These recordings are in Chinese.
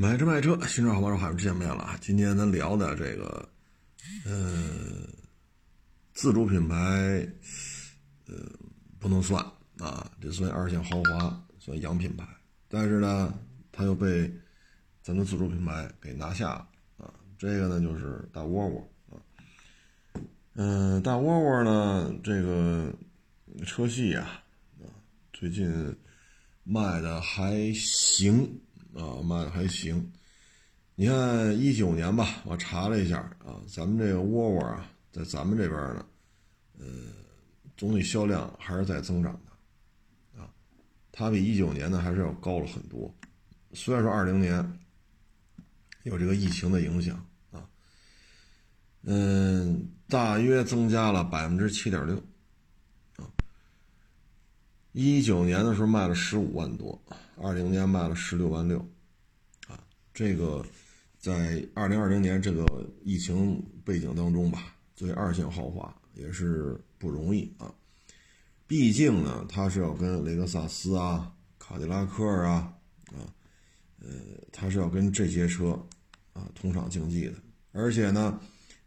买车卖车，新车好帮手，海又见面了啊！今天咱聊的这个，呃，自主品牌，呃，不能算啊，这算二线豪华，算洋品牌，但是呢，它又被咱的自主品牌给拿下了啊。这个呢，就是大窝窝啊，嗯，大窝窝呢，这个车系啊，啊，最近卖的还行。啊，卖的还行。你看一九年吧，我查了一下啊，咱们这个沃沃啊，在咱们这边呢，呃，总体销量还是在增长的，啊，它比一九年呢还是要高了很多。虽然说二零年有这个疫情的影响啊，嗯，大约增加了百分之七点六，啊，一九年的时候卖了十五万多。二零年卖了十六万六，啊，这个在二零二零年这个疫情背景当中吧，作为二线豪华也是不容易啊。毕竟呢，它是要跟雷克萨斯啊、卡迪拉克啊，啊，呃，它是要跟这些车啊同场竞技的。而且呢，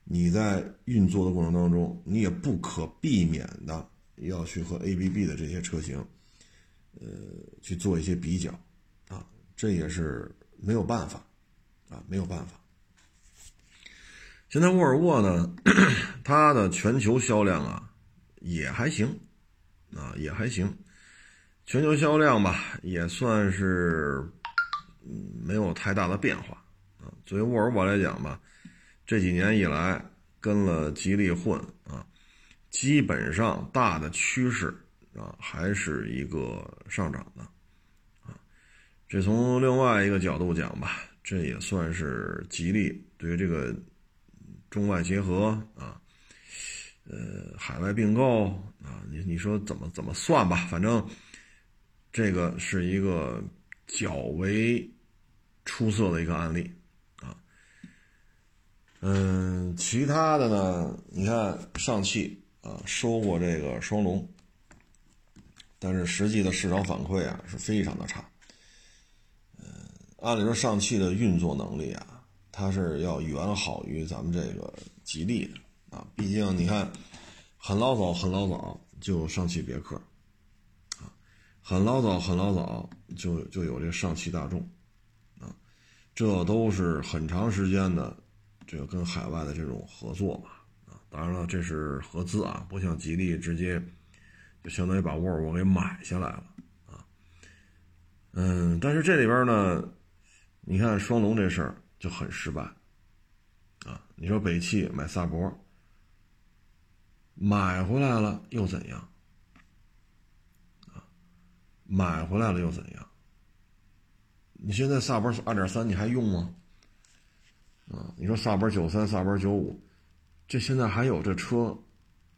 你在运作的过程当中，你也不可避免的要去和 ABB 的这些车型。呃，去做一些比较，啊，这也是没有办法，啊，没有办法。现在沃尔沃呢，它的全球销量啊也还行，啊也还行，全球销量吧也算是没有太大的变化，啊，作为沃尔沃来讲吧，这几年以来跟了吉利混啊，基本上大的趋势。啊，还是一个上涨的，啊，这从另外一个角度讲吧，这也算是吉利对于这个中外结合啊，呃，海外并购啊，你你说怎么怎么算吧，反正这个是一个较为出色的一个案例啊，嗯，其他的呢，你看上汽啊，收过这个双龙。但是实际的市场反馈啊是非常的差，嗯，按理说上汽的运作能力啊，它是要远好于咱们这个吉利的啊，毕竟你看，很老早很老早就上汽别克，啊，很老早很老早就就有这上汽大众，啊，这都是很长时间的这个跟海外的这种合作吧，啊，当然了，这是合资啊，不像吉利直接。就相当于把沃尔沃给买下来了啊，嗯，但是这里边呢，你看双龙这事儿就很失败啊。你说北汽买萨博，买回来了又怎样啊？买回来了又怎样？你现在萨博二点三你还用吗？啊，你说萨博九三、萨博九五，这现在还有这车，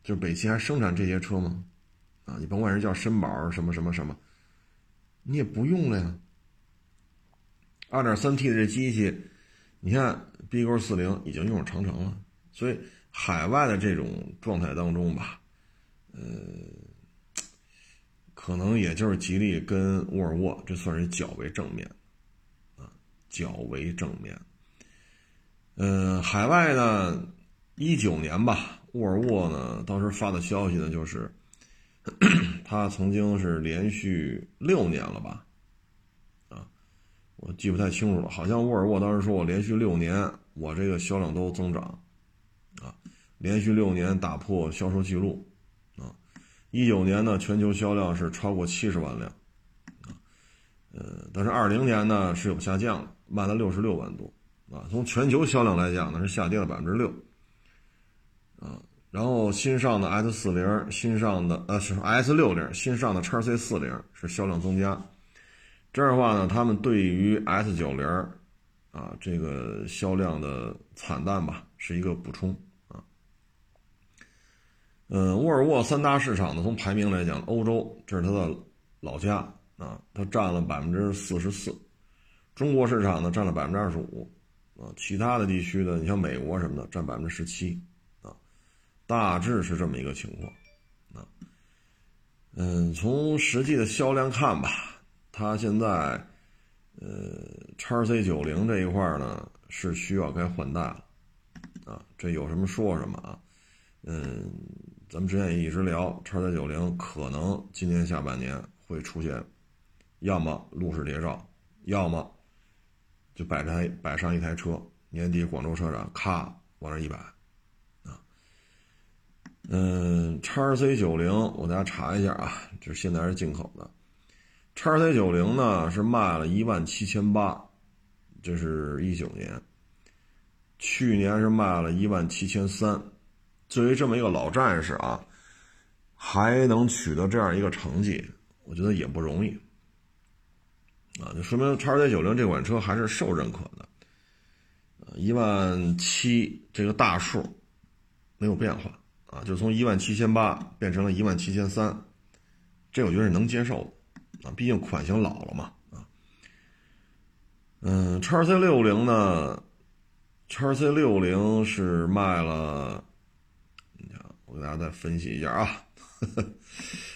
就北汽还生产这些车吗？啊，你甭管是叫绅宝什么什么什么，你也不用了呀。二点三 T 的这机器，你看 B 勾四零已经用上长城了，所以海外的这种状态当中吧，呃，可能也就是吉利跟沃尔沃，这算是较为正面，啊，较为正面。嗯，海外呢，一九年吧，沃尔沃呢当时发的消息呢就是。他曾经是连续六年了吧？啊，我记不太清楚了。好像沃尔沃当时说我连续六年，我这个销量都增长，啊，连续六年打破销售记录，啊，一九年呢全球销量是超过七十万辆，啊，呃，但是二零年呢是有下降的，卖了六十六万多，啊，从全球销量来讲呢是下跌了百分之六，啊。然后新上的 S 四零，新上的呃是 S 六零，新上的叉 C 四零是销量增加。这样的话呢，他们对于 S 九零，啊这个销量的惨淡吧，是一个补充啊。嗯，沃尔沃三大市场呢，从排名来讲，欧洲这是它的老家啊，它占了百分之四十四。中国市场呢占了百分之二十五，啊，其他的地区呢，你像美国什么的占百分之十七。大致是这么一个情况，啊，嗯，从实际的销量看吧，它现在，呃，叉 C 九零这一块呢是需要该换代了，啊，这有什么说什么啊，嗯，咱们之前也一直聊，叉 C 九零可能今年下半年会出现，要么路试谍照，要么就摆台摆上一台车，年底广州车展咔往这一摆，嗯，叉 C 九零我大家查一下啊，就是现在是进口的。叉 C 九零呢是卖了一万七千八，这是一九年。去年是卖了一万七千三。作为这么一个老战士啊，还能取得这样一个成绩，我觉得也不容易。啊，就说明叉 C 九零这款车还是受认可的。一万七这个大数没有变化啊，就从一万七千八变成了一万七千三，这我觉得是能接受的。啊，毕竟款型老了嘛，啊，嗯，叉 C 六零呢，叉 C 六零是卖了，你看，我给大家再分析一下啊，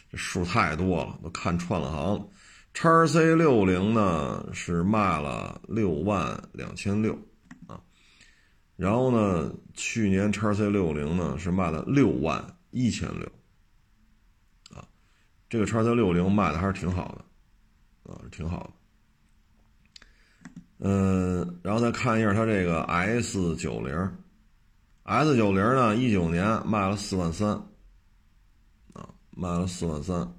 这数太多了，都看串了行。叉 C 六零呢是卖了六万两千六，然后呢，去年叉 C 六零呢是卖了六万一千六。啊这个叉 C 六零卖的还是挺好的，啊，挺好的。嗯，然后再看一下它这个 S 九零，S 九零呢，一九年卖了四万三，啊，卖了四万三。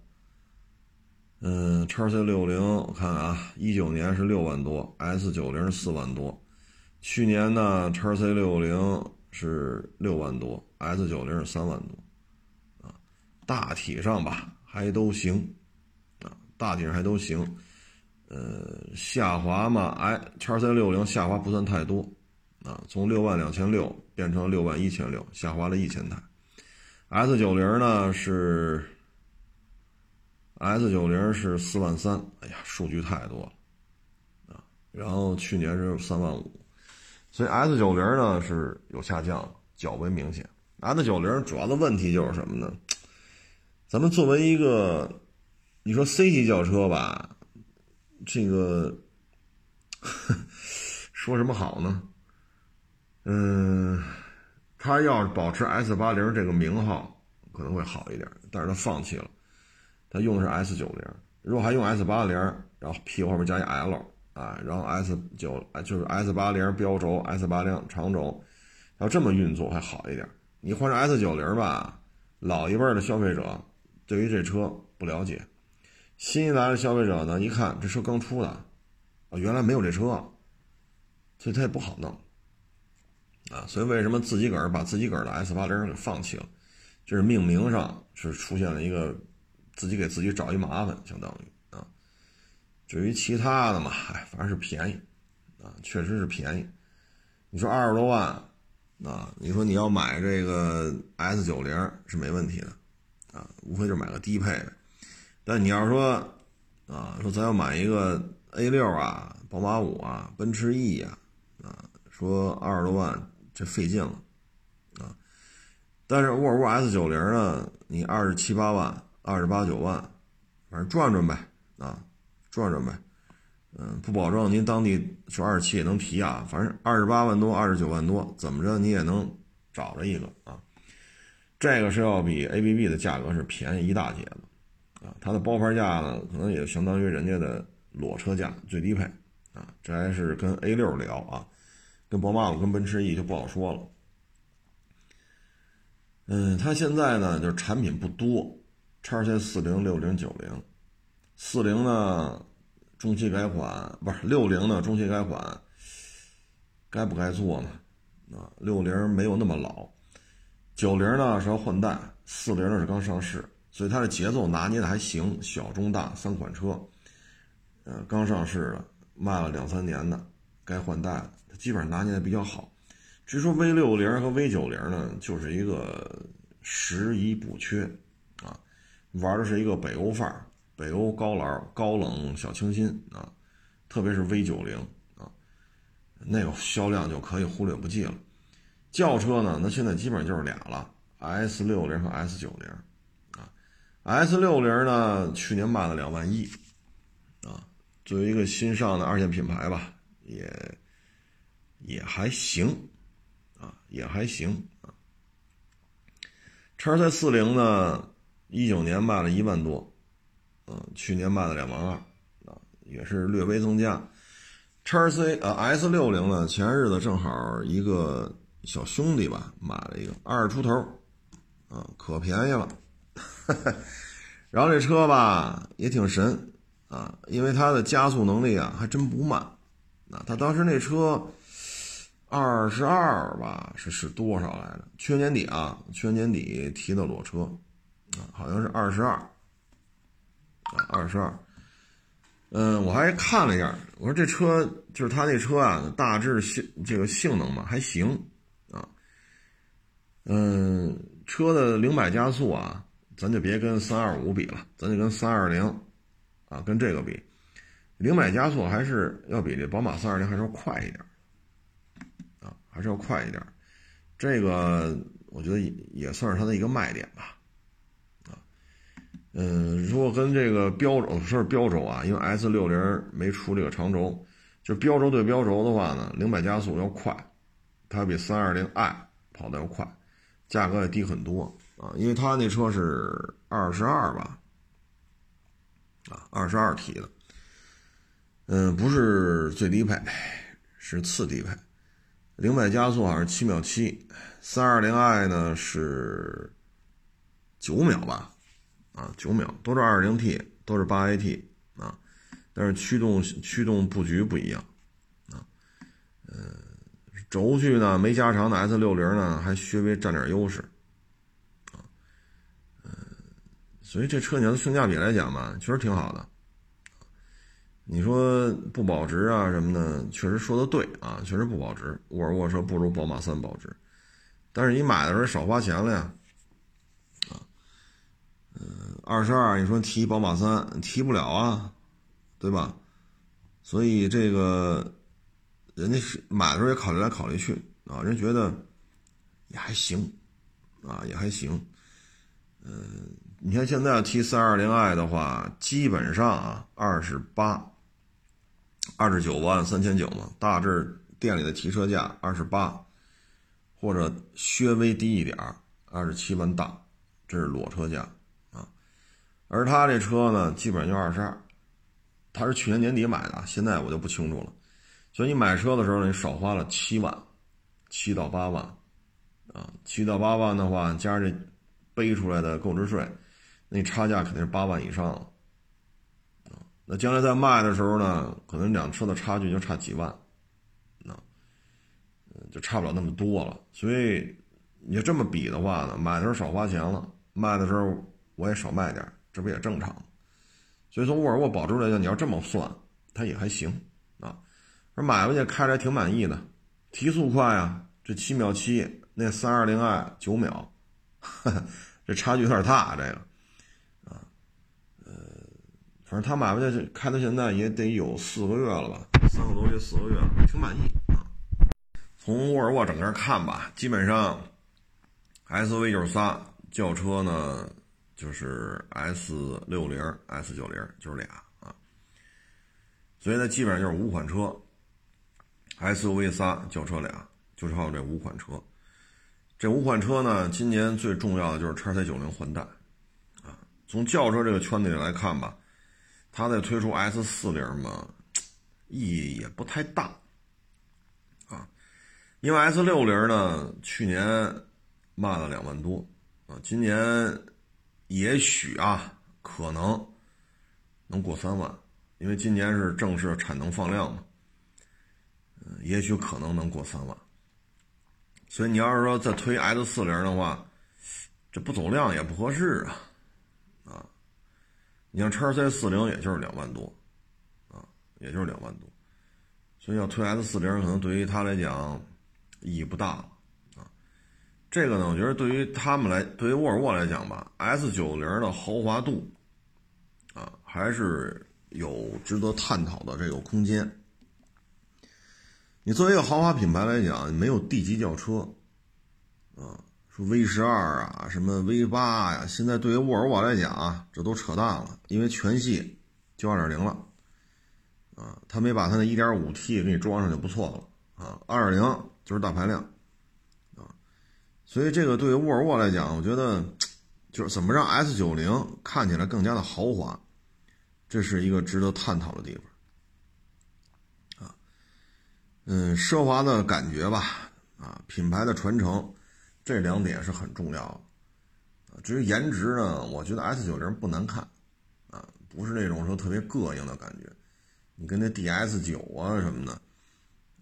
嗯，叉 C 六零我看啊，一九年是六万多，S 九零四万多。去年呢，叉 C 六零是六万多，S 九零是三万多，啊，大体上吧。还都行，啊，大体上还都行，呃，下滑嘛，哎，叉 C 六零下滑不算太多，啊，从六万两千六变成六万一千六，下滑了一千台。S 九零呢是，S 九零是四万三，哎呀，数据太多了，啊，然后去年是三万五，所以 S 九零呢是有下降，较为明显。S 九零主要的问题就是什么呢？咱们作为一个，你说 C 级轿车吧，这个 说什么好呢？嗯，他要是保持 S 八零这个名号可能会好一点，但是他放弃了，他用的是 S 九零。如果还用 S 八零，然后屁股后面加一 L 啊，然后 S 九就是 S 八零标轴，S 八零长轴，要这么运作还好一点。你换成 S 九零吧，老一辈的消费者。对于这车不了解，新一来的消费者呢，一看这车刚出的，啊，原来没有这车，所以他也不好弄，啊，所以为什么自己个儿把自己个儿的 S 八零给放弃了？就是命名上是出现了一个自己给自己找一麻烦，相当于。至于其他的嘛，哎，反正是便宜，啊，确实是便宜。你说二十多万，啊，你说你要买这个 S 九零是没问题的。啊，无非就是买个低配的，但你要说，啊，说咱要买一个 A 六啊、宝马五啊、奔驰 E 呀，啊，说二十多万这费劲了，啊，但是沃尔沃 S 九零呢，你二十七八万、二十八九万，反正转转呗，啊，转转呗，嗯，不保证您当地说二十七也能提啊，反正二十八万多、二十九万多，怎么着你也能找着一个啊。这个是要比 A B B 的价格是便宜一大截的，啊，它的包牌价呢，可能也相当于人家的裸车价最低配，啊，这还是跟 A 六聊啊，跟宝马五跟奔驰 E 就不好说了。嗯，它现在呢就是产品不多，叉 C 四零、六零、九零，四零呢中期改款不是六零呢中期改款，该不该做呢？啊，六零没有那么老。九零呢是要换代，四零呢是刚上市，所以它的节奏拿捏的还行，小中大三款车，呃，刚上市的，卖了两三年的，该换代，它基本上拿捏的比较好。至于说 V 六零和 V 九零呢，就是一个拾遗补缺，啊，玩的是一个北欧范儿，北欧高老高冷小清新啊，特别是 V 九零啊，那个销量就可以忽略不计了。轿车呢？那现在基本上就是俩了，S 六零和 S 九零，啊，S 六零呢去年卖了两万一，啊，作为一个新上的二线品牌吧，也也还行，啊，也还行啊。叉 C 四零呢，一九年卖了一万多，嗯，去年卖了两万二，啊，也是略微增加。叉 C 呃 S 六零呢，前日子正好一个小兄弟吧，买了一个二十出头，啊，可便宜了。然后这车吧也挺神啊，因为它的加速能力啊还真不慢。啊，他当时那车二十二吧，是是多少来着？去年底啊，去年底提的裸车，啊，好像是二十二，啊，二十二。嗯，我还看了一下，我说这车就是他那车啊，大致性这个性能嘛还行啊。嗯，车的零百加速啊。咱就别跟三二五比了，咱就跟三二零，啊，跟这个比，零百加速还是要比这宝马三二零还是要快一点，啊，还是要快一点，这个我觉得也也算是它的一个卖点吧，嗯，如果跟这个标轴是标轴啊，因为 S 六零没出这个长轴，就标轴对标轴的话呢，零百加速要快，它比三二零 i 跑的要快，价格也低很多。啊，因为他那车是二十二吧，啊，二十二 T 的，嗯，不是最低配，是次低配，零百加速好像是七秒七，三二零 i 呢是九秒吧，啊，九秒，都是二零 T，都是八 AT 啊，但是驱动驱动布局不一样，啊，嗯，轴距呢没加长的 S 六零呢还稍微占点优势。所以这车你要性价比来讲吧，确实挺好的。你说不保值啊什么的，确实说的对啊，确实不保值。沃尔沃车不如宝马三保值，但是你买的时候少花钱了呀，嗯，二十二，你说提宝马三提不了啊，对吧？所以这个人家是买的时候也考虑来考虑去啊，人觉得也还行，啊，也还行，嗯。你看现在提三二零 i 的话，基本上啊，二十八、二十九万三千九嘛，大致店里的提车价二十八，或者稍微低一点二十七万大，这是裸车价。而他这车呢，基本上就二十二，他是去年年底买的，现在我就不清楚了。所以你买车的时候呢，你少花了七万，七到八万，啊，七到八万的话，加上这背出来的购置税。那差价肯定是八万以上了，啊，那将来在卖的时候呢，可能两车的差距就差几万，那，就差不了那么多了。所以你就这么比的话呢，买的时候少花钱了，卖的时候我也少卖点，这不也正常？所以从沃尔沃保值来讲，你要这么算，它也还行啊。而买回去开着挺满意的，提速快啊，这七秒七，那三二零 i 九秒，这差距有点大，这个啊。呃。反正他买回去开到现在也得有四个月了吧，三个多月四个月，挺满意啊。从沃尔沃整个看吧，基本上 SUV 就是仨，轿车呢就是 S 六零、S 九零，就是俩啊。所以呢，基本上就是五款车，SUV 仨，轿车俩，就是靠这五款车。这五款车呢，今年最重要的就是叉 C 九零换代啊。从轿车这个圈子里来看吧。它再推出 S 四零嘛，意义也不太大，啊，因为 S 六零呢，去年卖了两万多，啊，今年也许啊，可能能过三万，因为今年是正式产能放量嘛，嗯，也许可能能过三万，所以你要是说再推 S 四零的话，这不走量也不合适啊。啊你像叉 C 四零也就是两万多，啊，也就是两万多，所以要推 S 四零可能对于他来讲意义不大，这个呢，我觉得对于他们来，对于沃尔沃来讲吧，S 九零的豪华度，啊，还是有值得探讨的这个空间。你作为一个豪华品牌来讲，没有 D 级轿车，啊。说 V 十二啊，什么 V 八呀？现在对于沃尔沃来讲啊，这都扯淡了，因为全系就二点零了，啊，他没把他那 1.5T 给你装上就不错了啊，2.0就是大排量，所以这个对于沃尔沃来讲，我觉得就是怎么让 S90 看起来更加的豪华，这是一个值得探讨的地方啊，嗯，奢华的感觉吧，啊，品牌的传承，这两点是很重要的。至于颜值呢，我觉得 S 九零不难看，啊，不是那种说特别膈应的感觉。你跟那 DS 九啊什么的，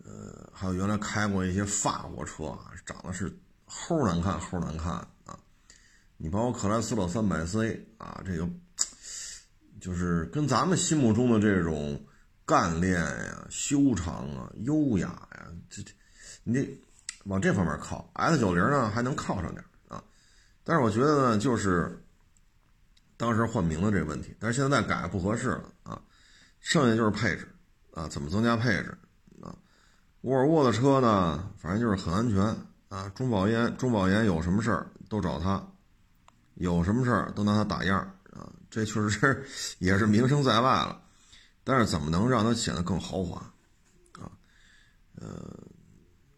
呃，还有原来开过一些法国车啊，长得是齁难看，齁难看啊。你包括克莱斯勒三百 C 啊，这个就是跟咱们心目中的这种干练呀、修长啊、优雅呀，这这你得往这方面靠。S 九零呢，还能靠上点啊。但是我觉得呢，就是当时换名字这个问题，但是现在改不合适了啊。剩下就是配置啊，怎么增加配置啊？沃尔沃的车呢，反正就是很安全啊。中保研，中保研有什么事儿都找他，有什么事儿都拿他打样啊。这确实是 也是名声在外了。但是怎么能让它显得更豪华啊？呃，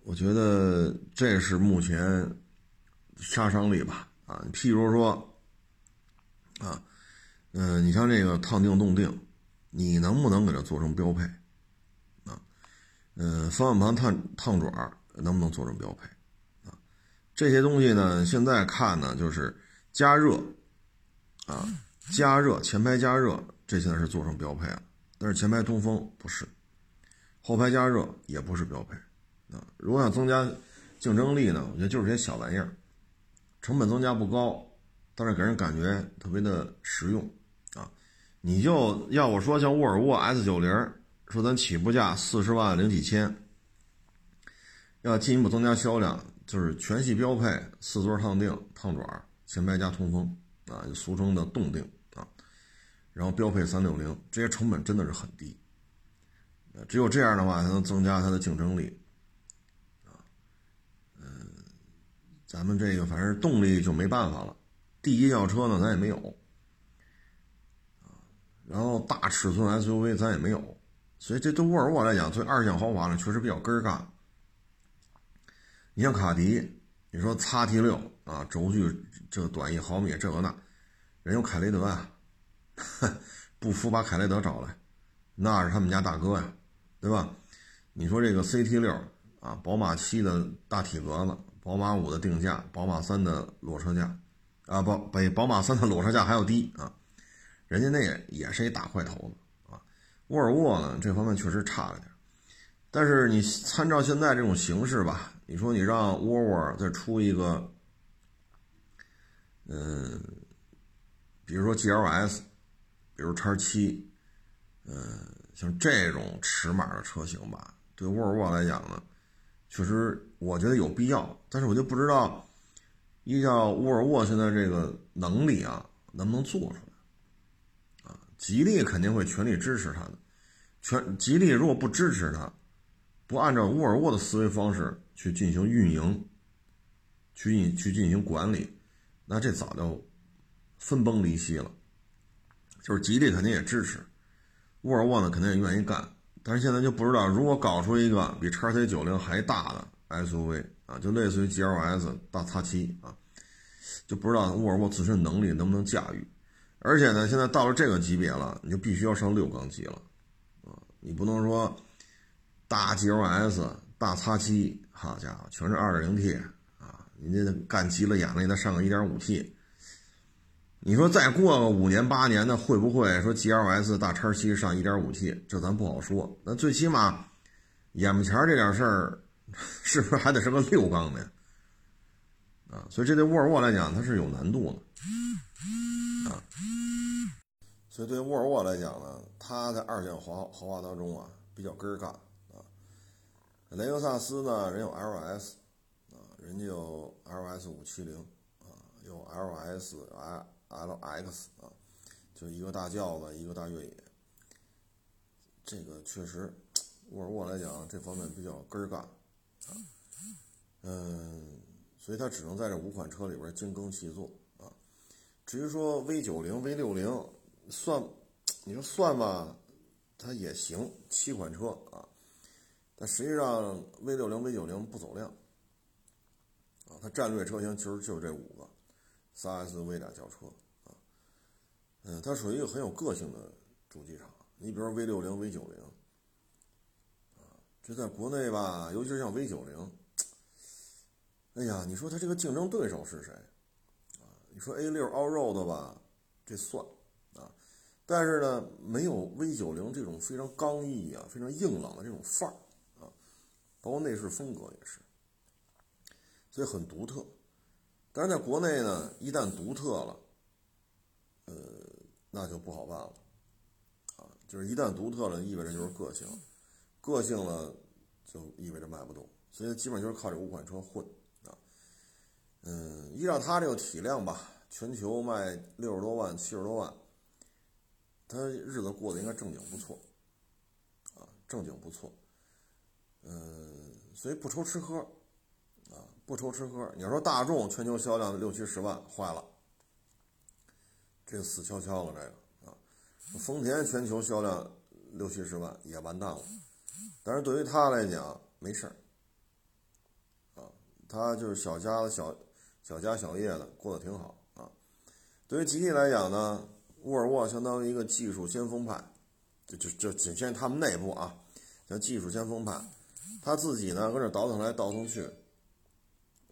我觉得这是目前杀伤力吧。啊，譬如说，啊，嗯，你像这个烫定动定，你能不能给它做成标配？啊，嗯，方向盘烫烫爪能不能做成标配？这些东西呢，现在看呢，就是加热，啊，加热前排加热，这现在是做成标配了，但是前排通风不是，后排加热也不是标配，啊，如果想增加竞争力呢，我觉得就是这些小玩意儿。成本增加不高，但是给人感觉特别的实用啊！你就要我说，像沃尔沃 S 九零，说咱起步价四十万零几千，要进一步增加销量，就是全系标配四座烫定、烫爪、前排加通风啊，俗称的动定啊，然后标配三六零，这些成本真的是很低，只有这样的话才能增加它的竞争力嗯。咱们这个反正动力就没办法了，第一轿车呢咱也没有，啊，然后大尺寸 SUV 咱也没有，所以这对沃尔沃来讲，对二线豪华呢确实比较根儿干。你像卡迪，你说 XT 六啊，轴距这短一毫米，这个那，人有凯雷德呀，不服把凯雷德找来，那是他们家大哥呀，对吧？你说这个 CT 六啊，宝马七的大体格子。宝马五的定价，宝马三的裸车价，啊，宝比宝马三的裸车价还要低啊，人家那也是一大块头子啊。沃尔沃呢，这方面确实差了点，但是你参照现在这种形式吧，你说你让沃尔沃再出一个，嗯，比如说 GLS，比如叉七，嗯，像这种尺码的车型吧，对沃尔沃来讲呢。确实，我觉得有必要，但是我就不知道，依照沃尔沃现在这个能力啊，能不能做出来？啊，吉利肯定会全力支持他的，全吉利如果不支持他，不按照沃尔沃的思维方式去进行运营，去进去进行管理，那这早就分崩离析了。就是吉利肯定也支持，沃尔沃呢肯定也愿意干。但是现在就不知道，如果搞出一个比叉 C 九零还大的 SUV 啊，就类似于 GLS 大叉七啊，就不知道沃尔沃自身能力能不能驾驭。而且呢，现在到了这个级别了，你就必须要上六缸机了啊，你不能说大 GLS 大叉七，好家伙，全是 2.0T 啊，你这干急了眼了，再上个 1.5T。你说再过个五年八年的，会不会说 G L S 大叉七上一点五 T？这咱不好说。那最起码眼巴前这点事儿，是不是还得是个六缸的？啊，所以这对沃尔沃来讲，它是有难度的啊。所以对沃尔沃来讲呢，它在二线豪豪华当中啊，比较根儿干。雷克萨斯呢，人有 L S 啊，人家有 L S 五七零啊，有 L S I。L X 啊，就一个大轿子，一个大越野，这个确实，沃尔沃来讲这方面比较根儿干啊，嗯，所以它只能在这五款车里边精耕细作啊。至于说 V 九零、V 六零，算，你说算吧，它也行，七款车啊，但实际上 V 六零、V 九零不走量啊，它战略车型其实就这五个，三 SUV 俩轿车啊，嗯，它属于一个很有个性的主机厂。你比如 V 六零、V 九零啊，这在国内吧，尤其是像 V 九零，哎呀，你说它这个竞争对手是谁啊？你说 A 六 All Road 吧，这算。但是呢，没有 V 九零这种非常刚毅啊、非常硬朗的这种范儿，包括内饰风格也是，所以很独特。但是在国内呢，一旦独特了，呃，那就不好办了啊。就是一旦独特了，意味着就是个性，个性了就意味着卖不动。所以基本就是靠这五款车混啊。嗯，依照它这个体量吧，全球卖六十多万、七十多万。他日子过得应该正经不错，啊，正经不错，嗯，所以不愁吃喝，啊，不愁吃喝。你要说大众全球销量六七十万，坏了，这死翘翘了，这个啊，丰田全球销量六七十万也完蛋了。但是对于他来讲没事儿，啊，他就是小家子小小家小业的过得挺好啊。对于吉利来讲呢？沃尔沃相当于一个技术先锋派，就就就仅限他们内部啊，像技术先锋派，他自己呢搁这倒腾来倒腾去，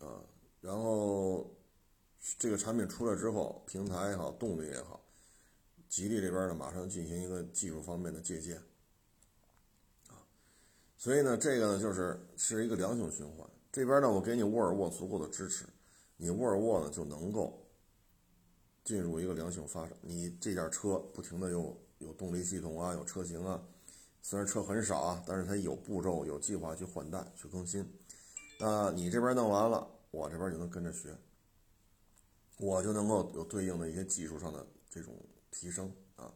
啊，然后这个产品出来之后，平台也好，动力也好，吉利这边呢马上进行一个技术方面的借鉴，啊，所以呢这个呢就是是一个良性循环，这边呢我给你沃尔沃足够的支持，你沃尔沃呢就能够。进入一个良性发展，你这点车不停的有有动力系统啊，有车型啊，虽然车很少啊，但是它有步骤、有计划去换代、去更新。那你这边弄完了，我这边就能跟着学，我就能够有对应的一些技术上的这种提升啊。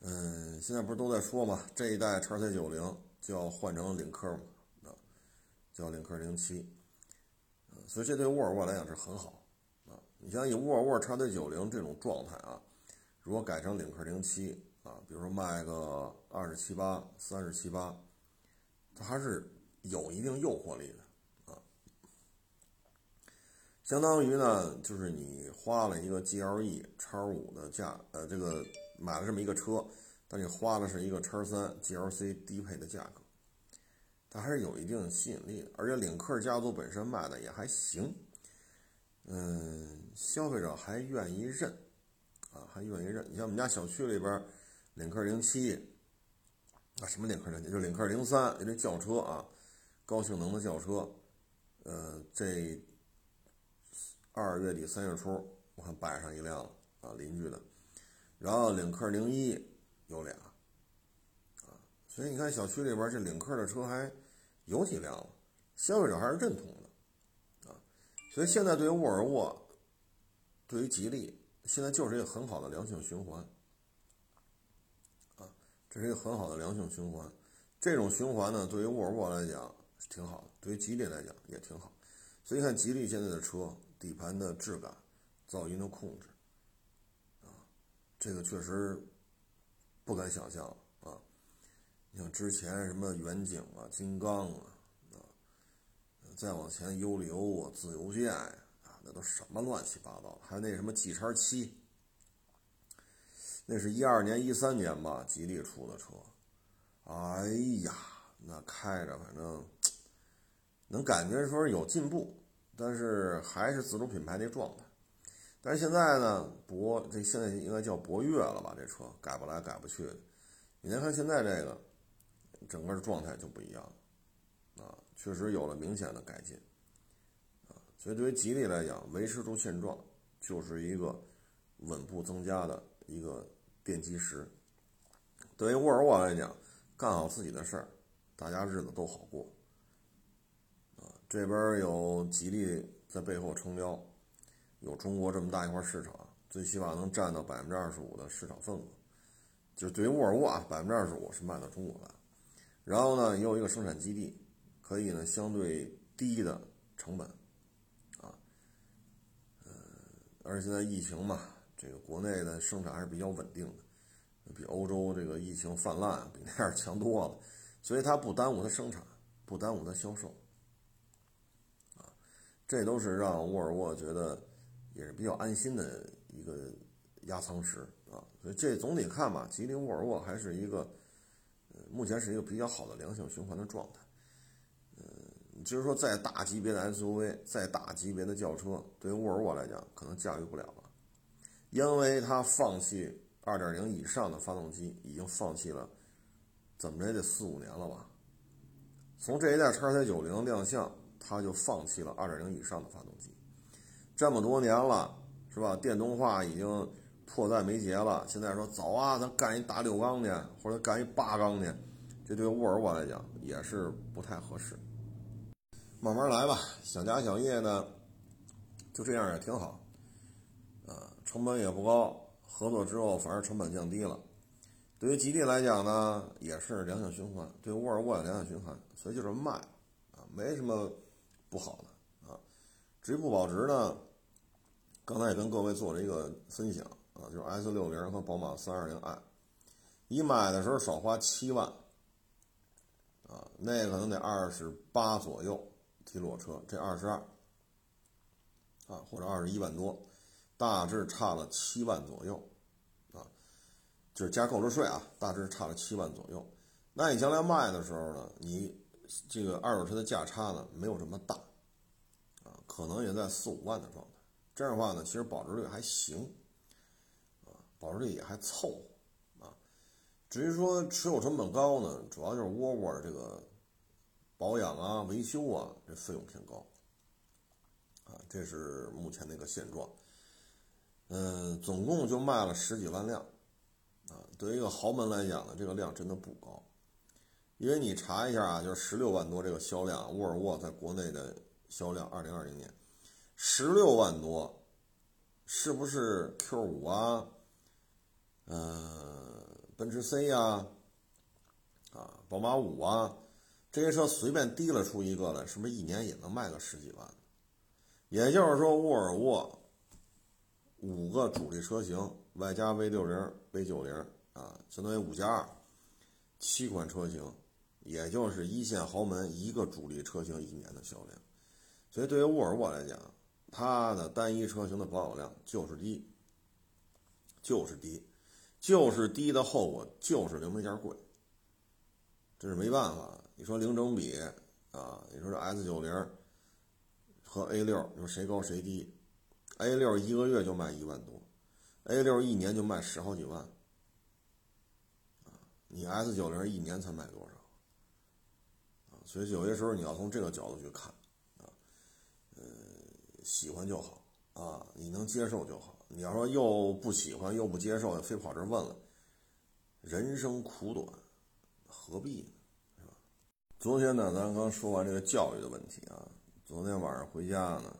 嗯，现在不是都在说嘛，这一代叉 C 九零就要换成领克嘛，啊，叫领克零七，所以这对沃尔沃来讲是很好啊。你像以沃尔沃 x C90 这种状态啊，如果改成领克零七啊，比如说卖个二十七八、三十七八，它还是有一定诱惑力的啊。相当于呢，就是你花了一个 GLE 叉五的价，呃，这个买了这么一个车，但你花的是一个叉三 GLC 低配的价格，它还是有一定吸引力的。而且领克家族本身卖的也还行。嗯，消费者还愿意认，啊，还愿意认。你像我们家小区里边，领克零七，啊，什么领克零七，就领克零三，这轿车啊，高性能的轿车。呃，这二月底三月初，我看摆上一辆，啊，邻居的。然后领克零一有俩，啊，所以你看小区里边这领克的车还有几辆了，消费者还是认同的。啊所以现在对于沃尔沃，对于吉利，现在就是一个很好的良性循环，这是一个很好的良性循环。这种循环呢，对于沃尔沃来讲挺好，对于吉利来讲也挺好。所以看吉利现在的车，底盘的质感、噪音的控制，啊，这个确实不敢想象啊。你像之前什么远景啊、金刚啊啊。再往前，优利欧啊，自由舰，啊，那都什么乱七八糟？还有那什么 G 叉七，那是一二年、一三年吧，吉利出的车。哎呀，那开着反正能感觉说有进步，但是还是自主品牌那状态。但是现在呢，博这现在应该叫博越了吧？这车改不来改不去的。你再看现在这个，整个状态就不一样了。确实有了明显的改进，啊，所以对于吉利来讲，维持住现状就是一个稳步增加的一个奠基石。对于沃尔沃来讲，干好自己的事儿，大家日子都好过，啊，这边有吉利在背后撑腰，有中国这么大一块市场，最起码能占到百分之二十五的市场份额，就是对于沃尔沃啊，百分之二十五是卖到中国的，然后呢，也有一个生产基地。可以呢，相对低的成本，啊，呃，而现在疫情嘛，这个国内的生产还是比较稳定的，比欧洲这个疫情泛滥比那样强多了，所以它不耽误它生产，不耽误它销售，啊，这都是让沃尔沃觉得也是比较安心的一个压舱石啊。所以这总体看吧，吉利沃尔沃还是一个，呃，目前是一个比较好的良性循环的状态。嗯，就是说再大级别的 SUV，再大级别的轿车，对于沃尔沃来讲，可能驾驭不了了，因为它放弃。二点零以上的发动机已经放弃了，怎么着也得四五年了吧？从这一代叉 C 九零亮相，它就放弃了二点零以上的发动机，这么多年了，是吧？电动化已经迫在眉睫了。现在说走啊，咱干一大六缸去，或者干一八缸去，这对沃尔沃来讲也是不太合适。慢慢来吧，想家想业呢，就这样也挺好，成本也不高。合作之后，反而成本降低了。对于吉利来讲呢，也是良性循环；对沃尔沃也良性循环，所以就是卖啊，没什么不好的啊。至于不保值呢，刚才也跟各位做了一个分享啊，就是 S 六零和宝马三二零 i，你买的时候少花七万啊，那可能得二十八左右提裸车，这二十二啊，或者二十一万多，大致差了七万左右啊。就是加购置税啊，大致差了七万左右。那你将来卖的时候呢，你这个二手车的价差呢没有这么大，啊，可能也在四五万的状态。这样的话呢，其实保值率还行，啊，保值率也还凑合，啊。至于说持有成本高呢，主要就是沃尔沃这个保养啊、维修啊，这费用偏高，啊，这是目前的一个现状。嗯，总共就卖了十几万辆。啊，对于一个豪门来讲呢，这个量真的不高，因为你查一下啊，就是十六万多这个销量，沃尔沃在国内的销量，二零二零年十六万多，是不是 Q 五啊，呃，奔驰 C 呀，啊，宝马五啊，这些车随便提了出一个来，是不是一年也能卖个十几万？也就是说，沃尔沃五个主力车型。外加 V 六零、V 九零啊，相当于五加二，七款车型，也就是一线豪门一个主力车型一年的销量。所以对于沃尔沃来讲，它的单一车型的保有量就是低，就是低，就是低的后果就是零配件贵。这是没办法。你说零整比啊，你说这 S 九零和 A 六，你说谁高谁低？A 六一个月就卖一万多。A 六一年就卖十好几万，你 S 九零一年才卖多少？啊，所以有些时候你要从这个角度去看，啊，呃，喜欢就好，啊，你能接受就好。你要说又不喜欢又不接受，非跑这问了，人生苦短，何必呢？是吧？昨天呢，咱刚说完这个教育的问题啊，昨天晚上回家呢，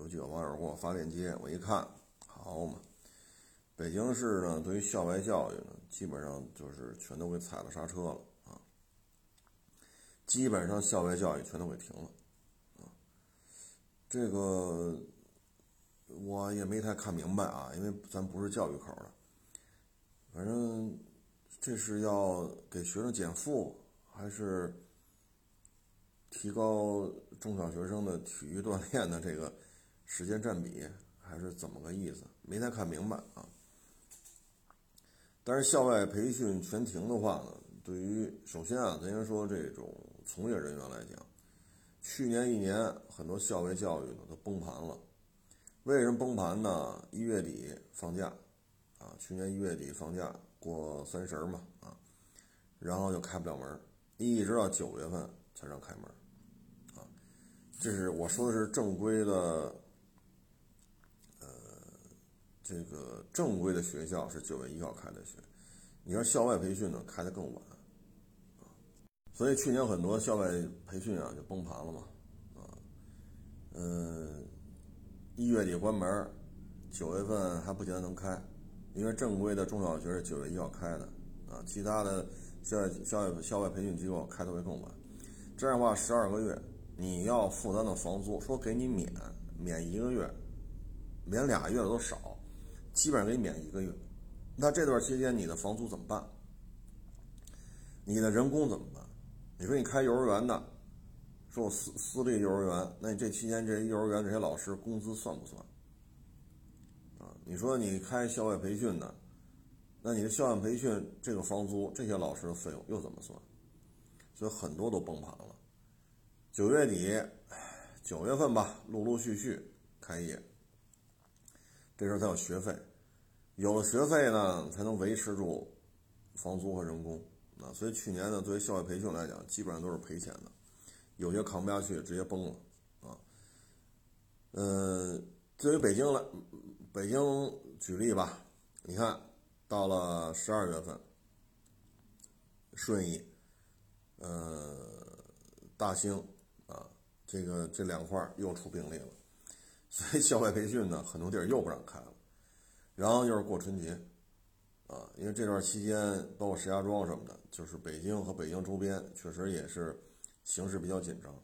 有几个网友给我发链接，我一看，好嘛。北京市呢，对于校外教育呢，基本上就是全都给踩了刹车了啊。基本上校外教育全都给停了啊。这个我也没太看明白啊，因为咱不是教育口的。反正这是要给学生减负，还是提高中小学生的体育锻炼的这个时间占比，还是怎么个意思？没太看明白啊。但是校外培训全停的话呢，对于首先啊，咱先说这种从业人员来讲，去年一年很多校外教育呢都崩盘了。为什么崩盘呢？一月底放假，啊，去年一月底放假过三十嘛，啊，然后就开不了门，一直到九月份才让开门，啊，这是我说的是正规的。这个正规的学校是九月一号开的学，你说校外培训呢开的更晚，啊，所以去年很多校外培训啊就崩盘了嘛，啊，嗯，一月底关门，九月份还不见得能开，因为正规的中小学是九月一号开的，啊，其他的校校外校外培训机构开的会更晚，这样的话十二个月你要负担的房租，说给你免免一个月，免俩月的都少。基本上给你免一个月，那这段期间你的房租怎么办？你的人工怎么办？你说你开幼儿园的，说我私私立幼儿园，那你这期间这幼儿园这些老师工资算不算？啊，你说你开校外培训的，那你的校外培训这个房租，这些老师的费用又怎么算？所以很多都崩盘了。九月底，九月份吧，陆陆续续开业，这时候才有学费，有了学费呢，才能维持住房租和人工。啊，所以去年呢，作为校外培训来讲，基本上都是赔钱的，有些扛不下去，直接崩了啊。呃，作为北京来，北京举例吧，你看到了十二月份，顺义、呃大兴啊，这个这两块又出病例了，所以校外培训呢，很多地儿又不让开了，然后就是过春节。啊，因为这段期间，包括石家庄什么的，就是北京和北京周边，确实也是形势比较紧张。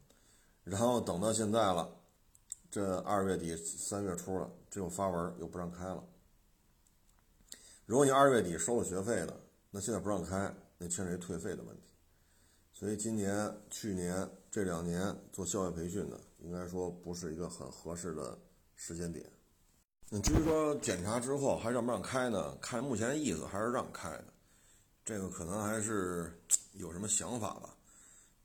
然后等到现在了，这二月底三月初了，这又发文又不让开了。如果你二月底收了学费的，那现在不让开，那牵扯退费的问题。所以今年、去年这两年做校外培训的，应该说不是一个很合适的时间点。那至于说检查之后还让不让开呢？看目前意思还是让开的，这个可能还是 有什么想法吧。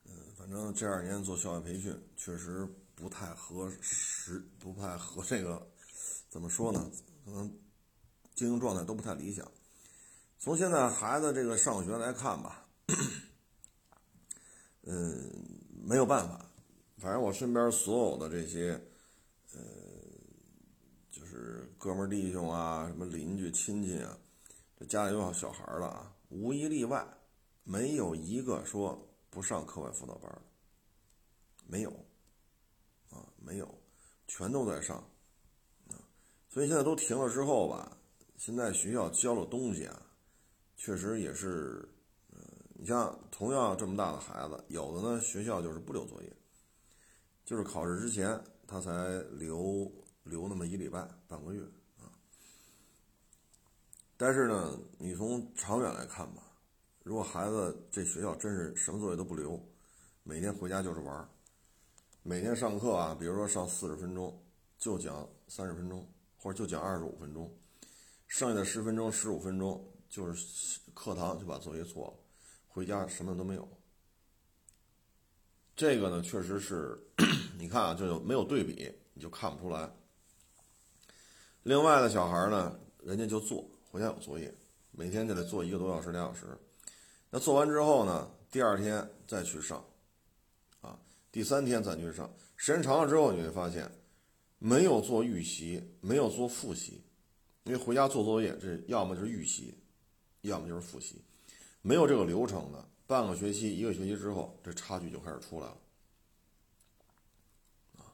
嗯，反正这二年做校外培训确实不太合时，不太合这个怎么说呢？可能经营状态都不太理想。从现在孩子这个上学来看吧，嗯，没有办法。反正我身边所有的这些。哥们儿弟兄啊，什么邻居亲戚啊，这家里有小孩了啊，无一例外，没有一个说不上课外辅导班的，没有，啊，没有，全都在上，啊，所以现在都停了之后吧，现在学校教的东西啊，确实也是，嗯，你像同样这么大的孩子，有的呢学校就是不留作业，就是考试之前他才留。留那么一礼拜、半个月啊，但是呢，你从长远来看吧，如果孩子这学校真是什么作业都不留，每天回家就是玩每天上课啊，比如说上四十分钟，就讲三十分钟，或者就讲二十五分钟，剩下的十分钟、十五分钟就是课堂就把作业做了，回家什么都没有。这个呢，确实是，你看啊，就有没有对比，你就看不出来。另外的小孩呢，人家就做，回家有作业，每天就得做一个多小时、两小时。那做完之后呢，第二天再去上，啊，第三天再去上。时间长了之后，你会发现，没有做预习，没有做复习，因为回家做作业，这要么就是预习，要么就是复习，没有这个流程的，半个学期、一个学期之后，这差距就开始出来了。啊，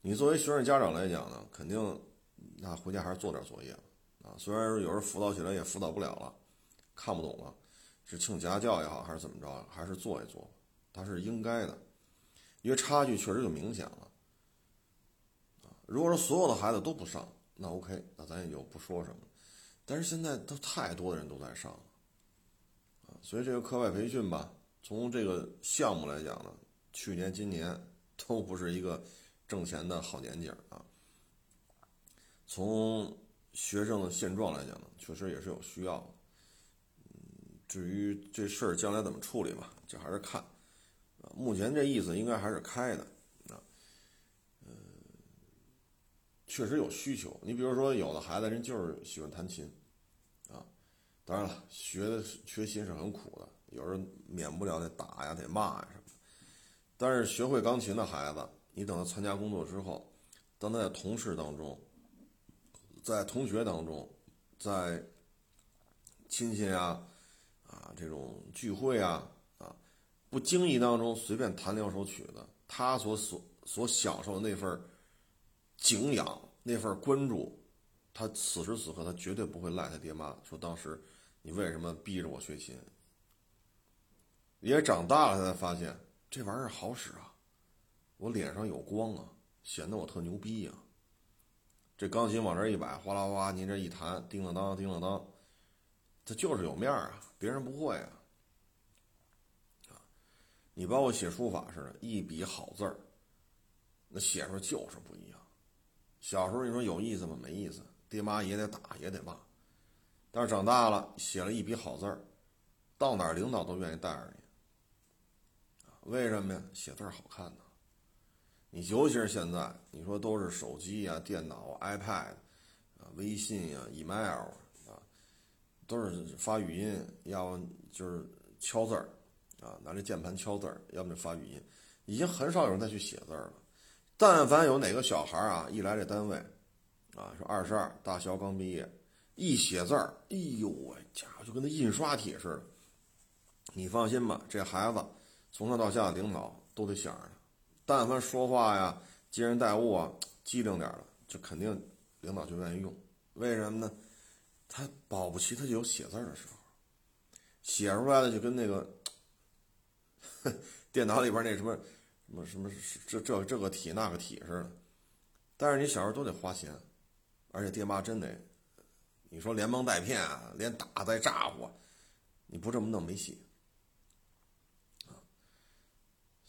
你作为学生家长来讲呢，肯定。那回家还是做点作业啊，虽然说有时候辅导起来也辅导不了了，看不懂了，是请家教也好，还是怎么着，还是做一做，他是应该的，因为差距确实就明显了。啊，如果说所有的孩子都不上，那 OK，那咱也就不说什么。但是现在都太多的人都在上了，啊，所以这个课外培训吧，从这个项目来讲呢，去年、今年都不是一个挣钱的好年景啊。从学生的现状来讲呢，确实也是有需要的。嗯，至于这事儿将来怎么处理吧，这还是看。啊，目前这意思应该还是开的。啊，嗯，确实有需求。你比如说，有的孩子人就是喜欢弹琴，啊，当然了，学的学琴是很苦的，有时候免不了得打呀、得骂呀什么的。但是学会钢琴的孩子，你等他参加工作之后，当他在同事当中。在同学当中，在亲戚啊，啊这种聚会啊，啊不经意当中随便弹两首曲子，他所所所享受的那份敬仰，那份关注，他此时此刻他绝对不会赖他爹妈，说当时你为什么逼着我学琴？也长大了他才发现这玩意儿好使啊，我脸上有光啊，显得我特牛逼呀。这钢琴往这一摆，哗啦哗啦，您这一弹，叮了当，叮了当，他就是有面儿啊，别人不会啊。啊，你包括写书法似的，一笔好字儿，那写出来就是不一样。小时候你说有意思吗？没意思，爹妈也得打也得骂。但是长大了，写了一笔好字儿，到哪儿领导都愿意带着你。为什么呀？写字儿好看呢。你尤其是现在，你说都是手机呀、电脑、iPad 啊、微信呀、email 啊，都是发语音，要么就是敲字儿啊，拿这键盘敲字儿，要么就发语音，已经很少有人再去写字儿了。但凡有哪个小孩啊，一来这单位，啊，说二十二大学刚毕业，一写字儿，哎呦喂，家伙就跟那印刷体似的。你放心吧，这孩子从上到下领导都得想着他。但凡说话呀、接人待物啊，机灵点的，就肯定领导就愿意用。为什么呢？他保不齐他就有写字的时候，写出来的就跟那个 电脑里边那什么什么什么这这这个体那个体似的。但是你小时候都得花钱，而且爹妈真得，你说连蒙带骗啊，连打带咋呼，你不这么弄没戏。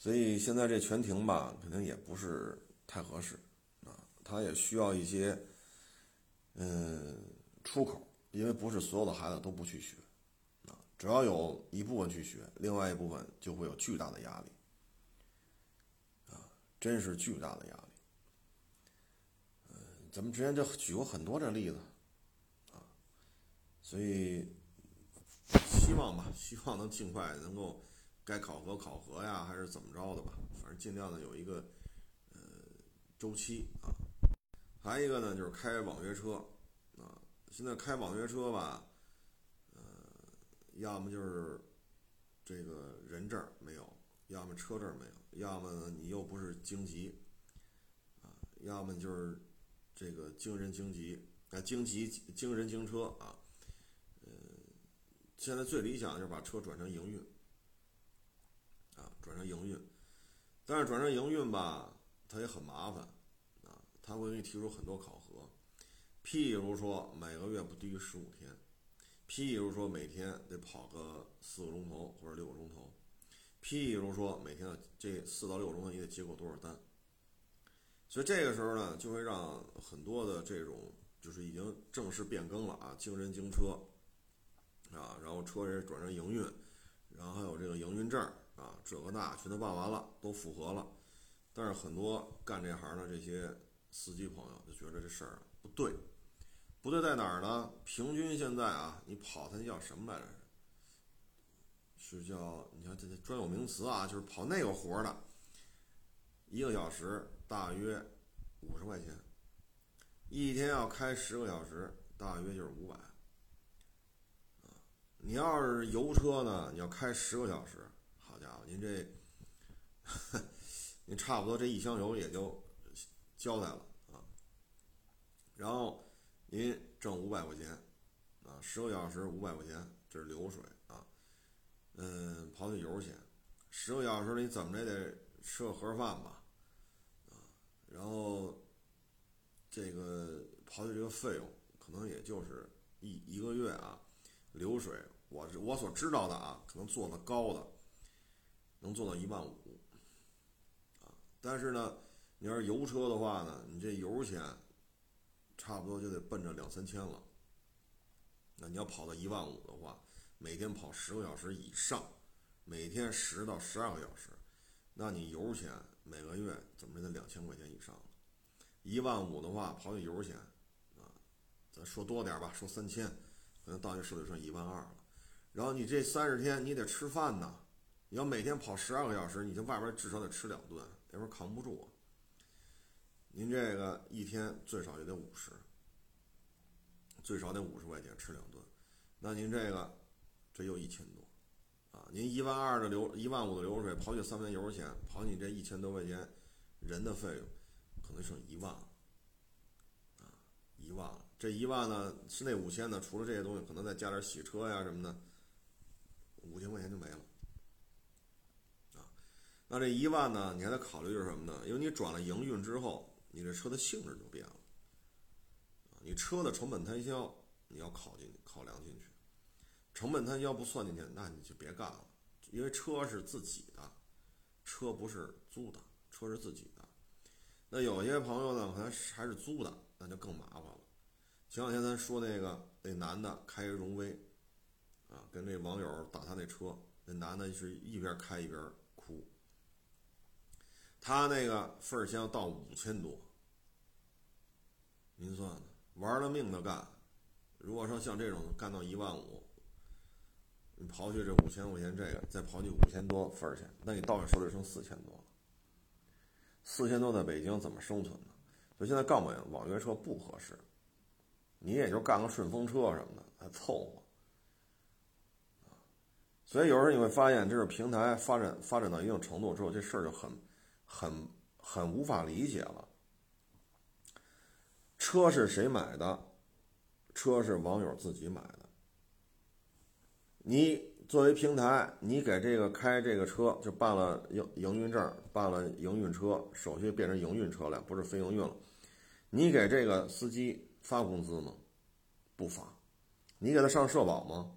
所以现在这全停吧，肯定也不是太合适，啊，它也需要一些，嗯，出口，因为不是所有的孩子都不去学，啊，只要有一部分去学，另外一部分就会有巨大的压力，啊，真是巨大的压力，嗯，咱们之前就举过很多这例子，啊，所以希望吧，希望能尽快能够。该考核考核呀，还是怎么着的吧？反正尽量的有一个呃周期啊。还有一个呢，就是开网约车啊。现在开网约车吧，呃，要么就是这个人证没有，要么车证没有，要么你又不是京籍啊，要么就是这个京人京籍啊，京籍京人京车啊。呃，现在最理想就是把车转成营运。转成营运，但是转成营运吧，它也很麻烦，啊，它会给你提出很多考核，譬如说每个月不低于十五天，譬如说每天得跑个四个钟头或者六个钟头，譬如说每天这四到六个钟头你得接过多少单，所以这个时候呢，就会让很多的这种就是已经正式变更了啊，京人京车，啊，然后车也转成营运，然后还有这个营运证。啊，这个那全都办完了，都符合了，但是很多干这行的这些司机朋友就觉得这事儿不对，不对在哪儿呢？平均现在啊，你跑它叫什么来着？是叫你看这这专有名词啊，就是跑那个活的，一个小时大约五十块钱，一天要开十个小时，大约就是五百。你要是油车呢，你要开十个小时。啊您这，您差不多这一箱油也就交代了啊。然后您挣五百块钱啊，十个小时五百块钱，这是流水啊。嗯，刨去油钱，十个小时你怎么着也得吃个盒饭吧啊。然后这个刨去这个费用，可能也就是一一个月啊，流水，我我所知道的啊，可能做的高的。能做到一万五，啊，但是呢，你要是油车的话呢，你这油钱差不多就得奔着两三千了。那你要跑到一万五的话，每天跑十个小时以上，每天十到十二个小时，那你油钱每个月怎么着得两千块钱以上。一万五的话，跑去油钱，啊，咱说多点吧，说三千，可能到你手里剩一万二了。然后你这三十天你得吃饭呢。你要每天跑十二个小时，你这外边至少得吃两顿，那会儿扛不住啊。您这个一天最少也得五十，最少得五十块钱吃两顿，那您这个这又一千多，啊，您一万二的流一万五的流水，刨去三分油钱，刨你这一千多块钱人的费用，可能剩一万了，啊，一万了。这一万呢是那五千呢，除了这些东西，可能再加点洗车呀什么的，五千块钱就没了。那这一万呢？你还得考虑就是什么呢？因为你转了营运之后，你这车的性质就变了，你车的成本摊销你要考进考量进去。成本摊销不算进去，那你就别干了，因为车是自己的，车不是租的，车是自己的。那有些朋友呢，可能还是租的，那就更麻烦了。前两天咱说那个那男的开荣威，啊，跟那网友打他那车，那男的是一边开一边。他那个份儿箱到五千多，您算算玩了命的干。如果说像这种干到一万五，你刨去这五千块钱，这个再刨去五千多份儿钱，那你到手里剩四千多了。四千多在北京怎么生存呢？所以现在告诉你，网约车不合适，你也就干个顺风车什么的，还凑合。所以有时候你会发现，这是平台发展发展到一定程度之后，这事儿就很。很很无法理解了。车是谁买的？车是网友自己买的。你作为平台，你给这个开这个车就办了营营运证，办了营运车手续，变成营运车辆，不是非营运了。你给这个司机发工资吗？不发。你给他上社保吗？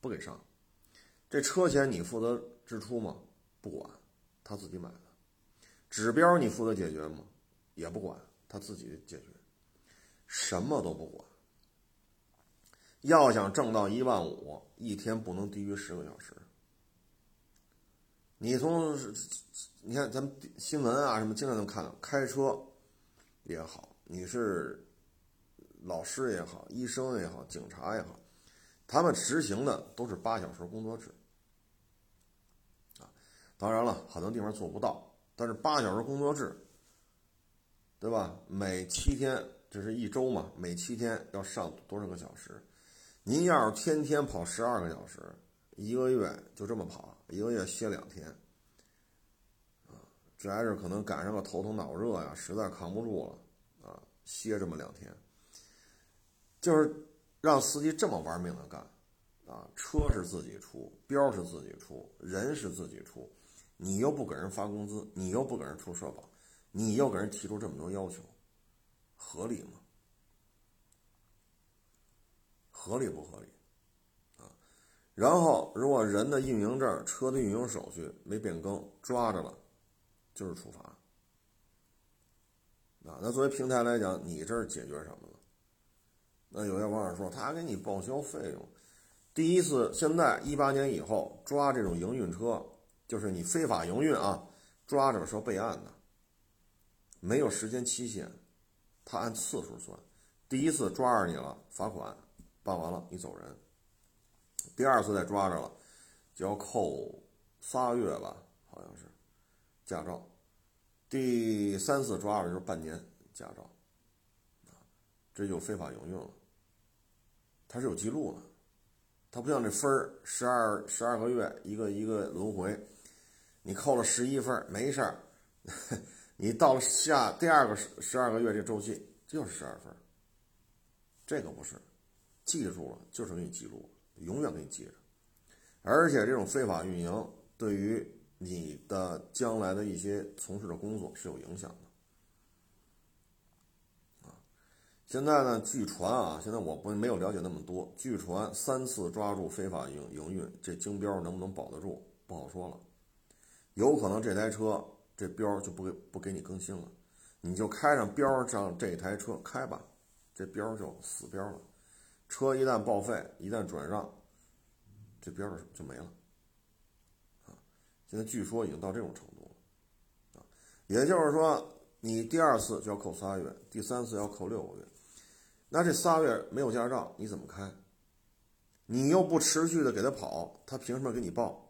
不给上。这车钱你负责支出吗？不管，他自己买。指标你负责解决吗？也不管，他自己解决，什么都不管。要想挣到一万五，一天不能低于十个小时。你从，你看咱们新闻啊什么，经常能看到，开车也好，你是老师也好，医生也好，警察也好，他们执行的都是八小时工作制。啊，当然了，很多地方做不到。但是八小时工作制，对吧？每七天，这是一周嘛？每七天要上多少个小时？您要是天天跑十二个小时，一个月就这么跑，一个月歇两天，啊，这还是可能赶上个头疼脑热呀，实在扛不住了，啊，歇这么两天，就是让司机这么玩命的干，啊，车是自己出，标是自己出，人是自己出。你又不给人发工资，你又不给人出社保，你又给人提出这么多要求，合理吗？合理不合理？啊，然后如果人的运营证、车的运营手续没变更，抓着了，就是处罚。啊，那作为平台来讲，你这儿解决什么了？那有些网友说他给你报销费用，第一次现在一八年以后抓这种营运车。就是你非法营运啊，抓着说备案的，没有时间期限，他按次数算。第一次抓着你了，罚款办完了你走人。第二次再抓着了，就要扣仨月吧，好像是驾照。第三次抓着就是半年驾照，这就非法营运了。他是有记录的，他不像这分儿，十二十二个月一个一个轮回。你扣了十一分没事儿，你到了下第二个十十二个月这周期就是十二分，这个不是，记住了就是给你记录，永远给你记着，而且这种非法运营对于你的将来的一些从事的工作是有影响的，啊，现在呢，据传啊，现在我不没有了解那么多，据传三次抓住非法营营运，这京标能不能保得住，不好说了。有可能这台车这标就不给不给你更新了，你就开上标上这台车开吧，这标就死标了。车一旦报废，一旦转让，这标就没了。啊，现在据说已经到这种程度了。啊，也就是说，你第二次就要扣仨月，第三次要扣六个月。那这仨月没有驾照，你怎么开？你又不持续的给他跑，他凭什么给你报？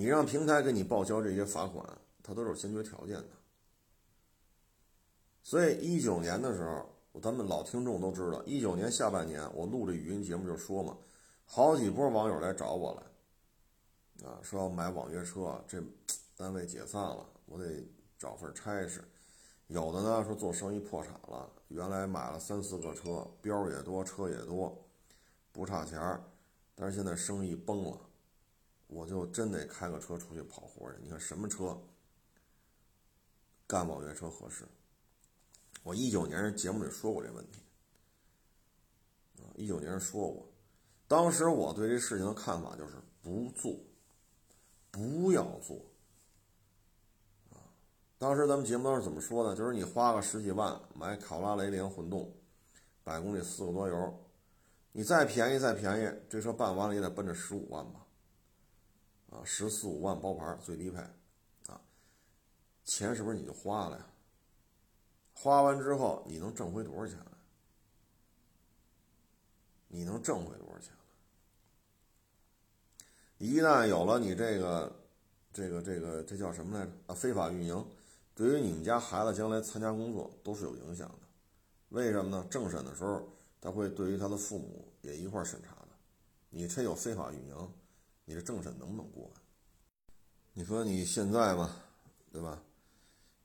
你让平台给你报销这些罚款，它都是有先决条件的。所以一九年的时候，咱们老听众都知道，一九年下半年我录这语音节目就说嘛，好几波网友来找我来，啊，说要买网约车，这单位解散了，我得找份差事。有的呢说做生意破产了，原来买了三四个车，标也多，车也多，不差钱儿，但是现在生意崩了。我就真得开个车出去跑活去。你看什么车干网约车合适？我一九年节目里说过这问题啊，一九年说过，当时我对这事情的看法就是不做，不要做。啊，当时咱们节目当时怎么说呢？就是你花个十几万买考拉雷凌混动，百公里四个多油，你再便宜再便宜，这车办完了也得奔着十五万吧？啊，十四五万包牌最低配，啊，钱是不是你就花了呀？花完之后，你能挣回多少钱来？你能挣回多少钱来？一旦有了你这个、这个、这个，这叫什么来着？啊，非法运营，对于你们家孩子将来参加工作都是有影响的。为什么呢？政审的时候，他会对于他的父母也一块审查的。你这有非法运营，你这政审能不能过？你说你现在吧，对吧？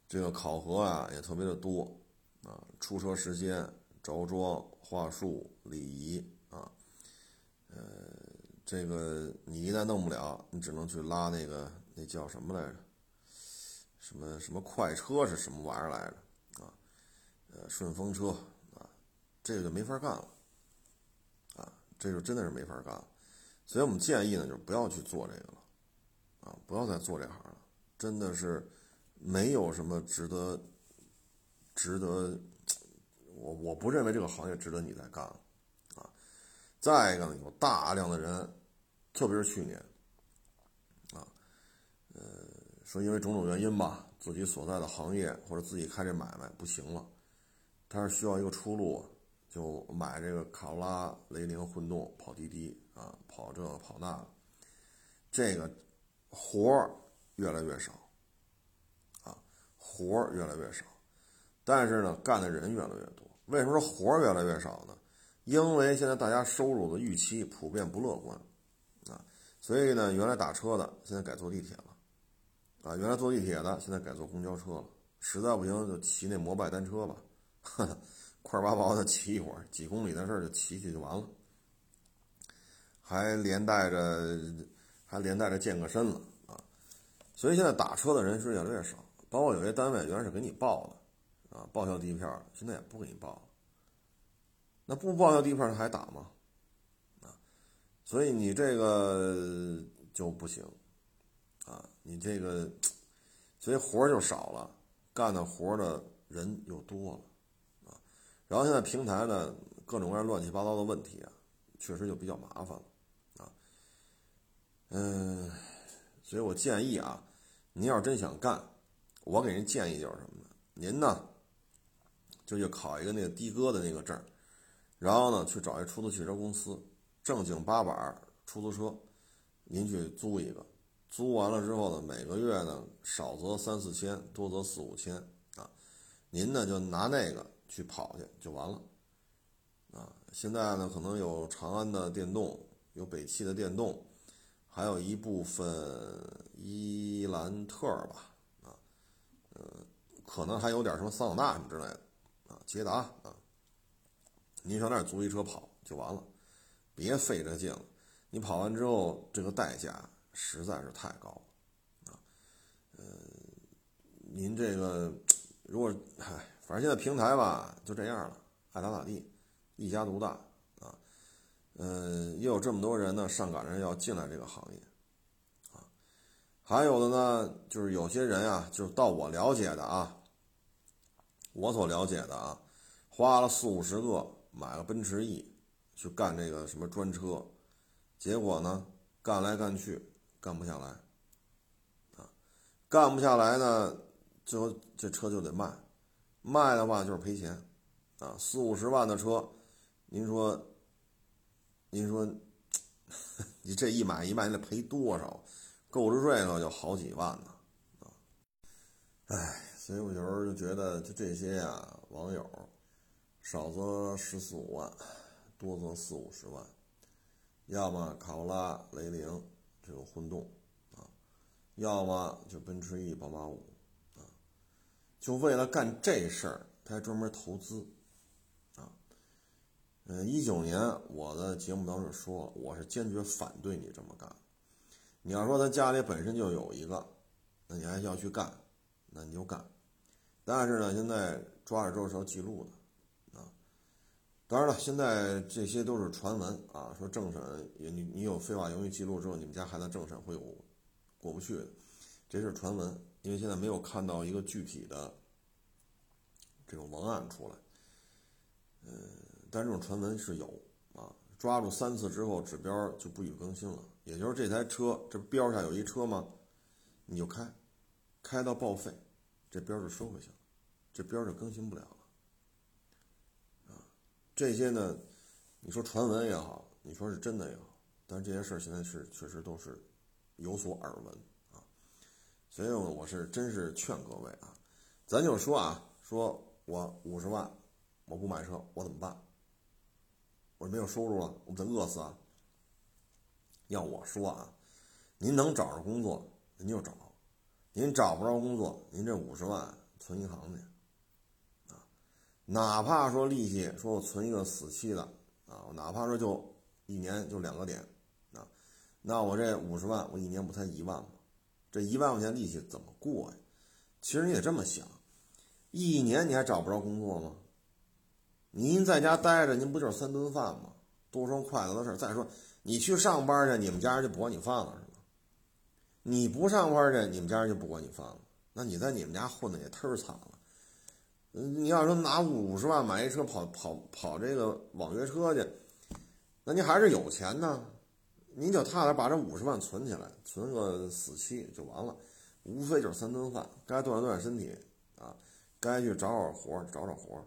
这个考核啊也特别的多，啊，出车时间、着装、话术、礼仪啊，呃，这个你一旦弄不了，你只能去拉那个那叫什么来着？什么什么快车是什么玩意儿来着？啊，呃，顺风车啊，这个就没法干了，啊，这就真的是没法干了。所以我们建议呢，就是不要去做这个了，啊，不要再做这行了，真的是。没有什么值得，值得，我我不认为这个行业值得你再干了，啊，再一个呢，有大量的人，特别是去年，啊，呃，说因为种种原因吧，自己所在的行业或者自己开这买卖不行了，他是需要一个出路，就买这个卡罗拉、雷凌混动跑滴滴啊，跑这跑那，这个活儿越来越少啊。活儿越来越少，但是呢，干的人越来越多。为什么说活儿越来越少呢？因为现在大家收入的预期普遍不乐观，啊，所以呢，原来打车的现在改坐地铁了，啊，原来坐地铁的现在改坐公交车了。实在不行就骑那摩拜单车吧，快八毛的骑一会儿，几公里的事儿就骑骑就完了，还连带着还连带着健个身了啊。所以现在打车的人是越来越少。包括有些单位原来是给你报的，啊，报销第一票，现在也不给你报了。那不报销第一票，他还打吗？啊，所以你这个就不行，啊，你这个，所以活儿就少了，干的活儿的人又多了，然后现在平台呢，各种各样乱七八糟的问题啊，确实就比较麻烦了，啊，嗯，所以我建议啊，您要是真想干。我给人建议就是什么呢？您呢，就去考一个那个的哥的那个证，然后呢，去找一出租汽车公司，正经八百出租车，您去租一个，租完了之后呢，每个月呢，少则三四千，多则四五千啊，您呢就拿那个去跑去就完了，啊，现在呢可能有长安的电动，有北汽的电动，还有一部分伊兰特吧。啊，呃可能还有点什么桑塔纳什么之类的，啊，捷达啊，您上那儿租一车跑就完了，别费这劲了。你跑完之后，这个代价实在是太高了，啊，呃，您这个如果，唉，反正现在平台吧就这样了，爱咋咋地，一家独大啊，嗯，又有这么多人呢上赶着要进来这个行业，啊，还有的呢就是有些人啊，就是到我了解的啊。我所了解的啊，花了四五十个买个奔驰 E，去干这个什么专车，结果呢，干来干去干不下来，啊，干不下来呢，最后这车就得卖，卖的话就是赔钱，啊，四五十万的车，您说，您说，你这一买一卖得赔多少？购置税呢就好几万呢，啊，唉。所以我有时候就觉得，就这些呀，网友，少则十四五万，多则四五十万，要么卡罗拉、雷凌这种混动啊，要么就奔驰 E、宝马五，就为了干这事儿，他还专门投资啊。嗯，一九年我的节目当中说，我是坚决反对你这么干。你要说他家里本身就有一个，那你还要去干，那你就干。但是呢，现在抓着之后是要记录的，啊，当然了，现在这些都是传闻啊，说政审你你有非法营运记录之后，你们家孩子政审会有过不去，这是传闻，因为现在没有看到一个具体的这种文案出来。嗯，但这种传闻是有啊，抓住三次之后，指标就不予更新了，也就是这台车这标下有一车吗？你就开，开到报废，这标就收回去了，这标就更新不了了。啊这些呢，你说传闻也好，你说是真的也好，但是这些事儿现在是确实都是有所耳闻，所以我是真是劝各位啊，咱就说啊，说我五十万我不买车，我怎么办？我没有收入了，我不得饿死啊？要我说啊，您能找着工作您就找，您找不着工作，您这五十万存银行去啊。哪怕说利息，说我存一个死期的啊，哪怕说就一年就两个点啊，那我这五十万，我一年不才一万吗？这一万块钱利息怎么过呀？其实你得这么想，一年你还找不着工作吗？您在家待着，您不就是三顿饭吗？多双筷子的事儿。再说你去上班去，你们家人就不管你饭了是吗？你不上班去，你们家人就不管你饭了。那你在你们家混的也忒惨了。你要说拿五十万买一车跑跑跑这个网约车去，那您还是有钱呢，您就踏实把这五十万存起来，存个死期就完了，无非就是三顿饭，该锻炼锻炼身体啊，该去找找活找找活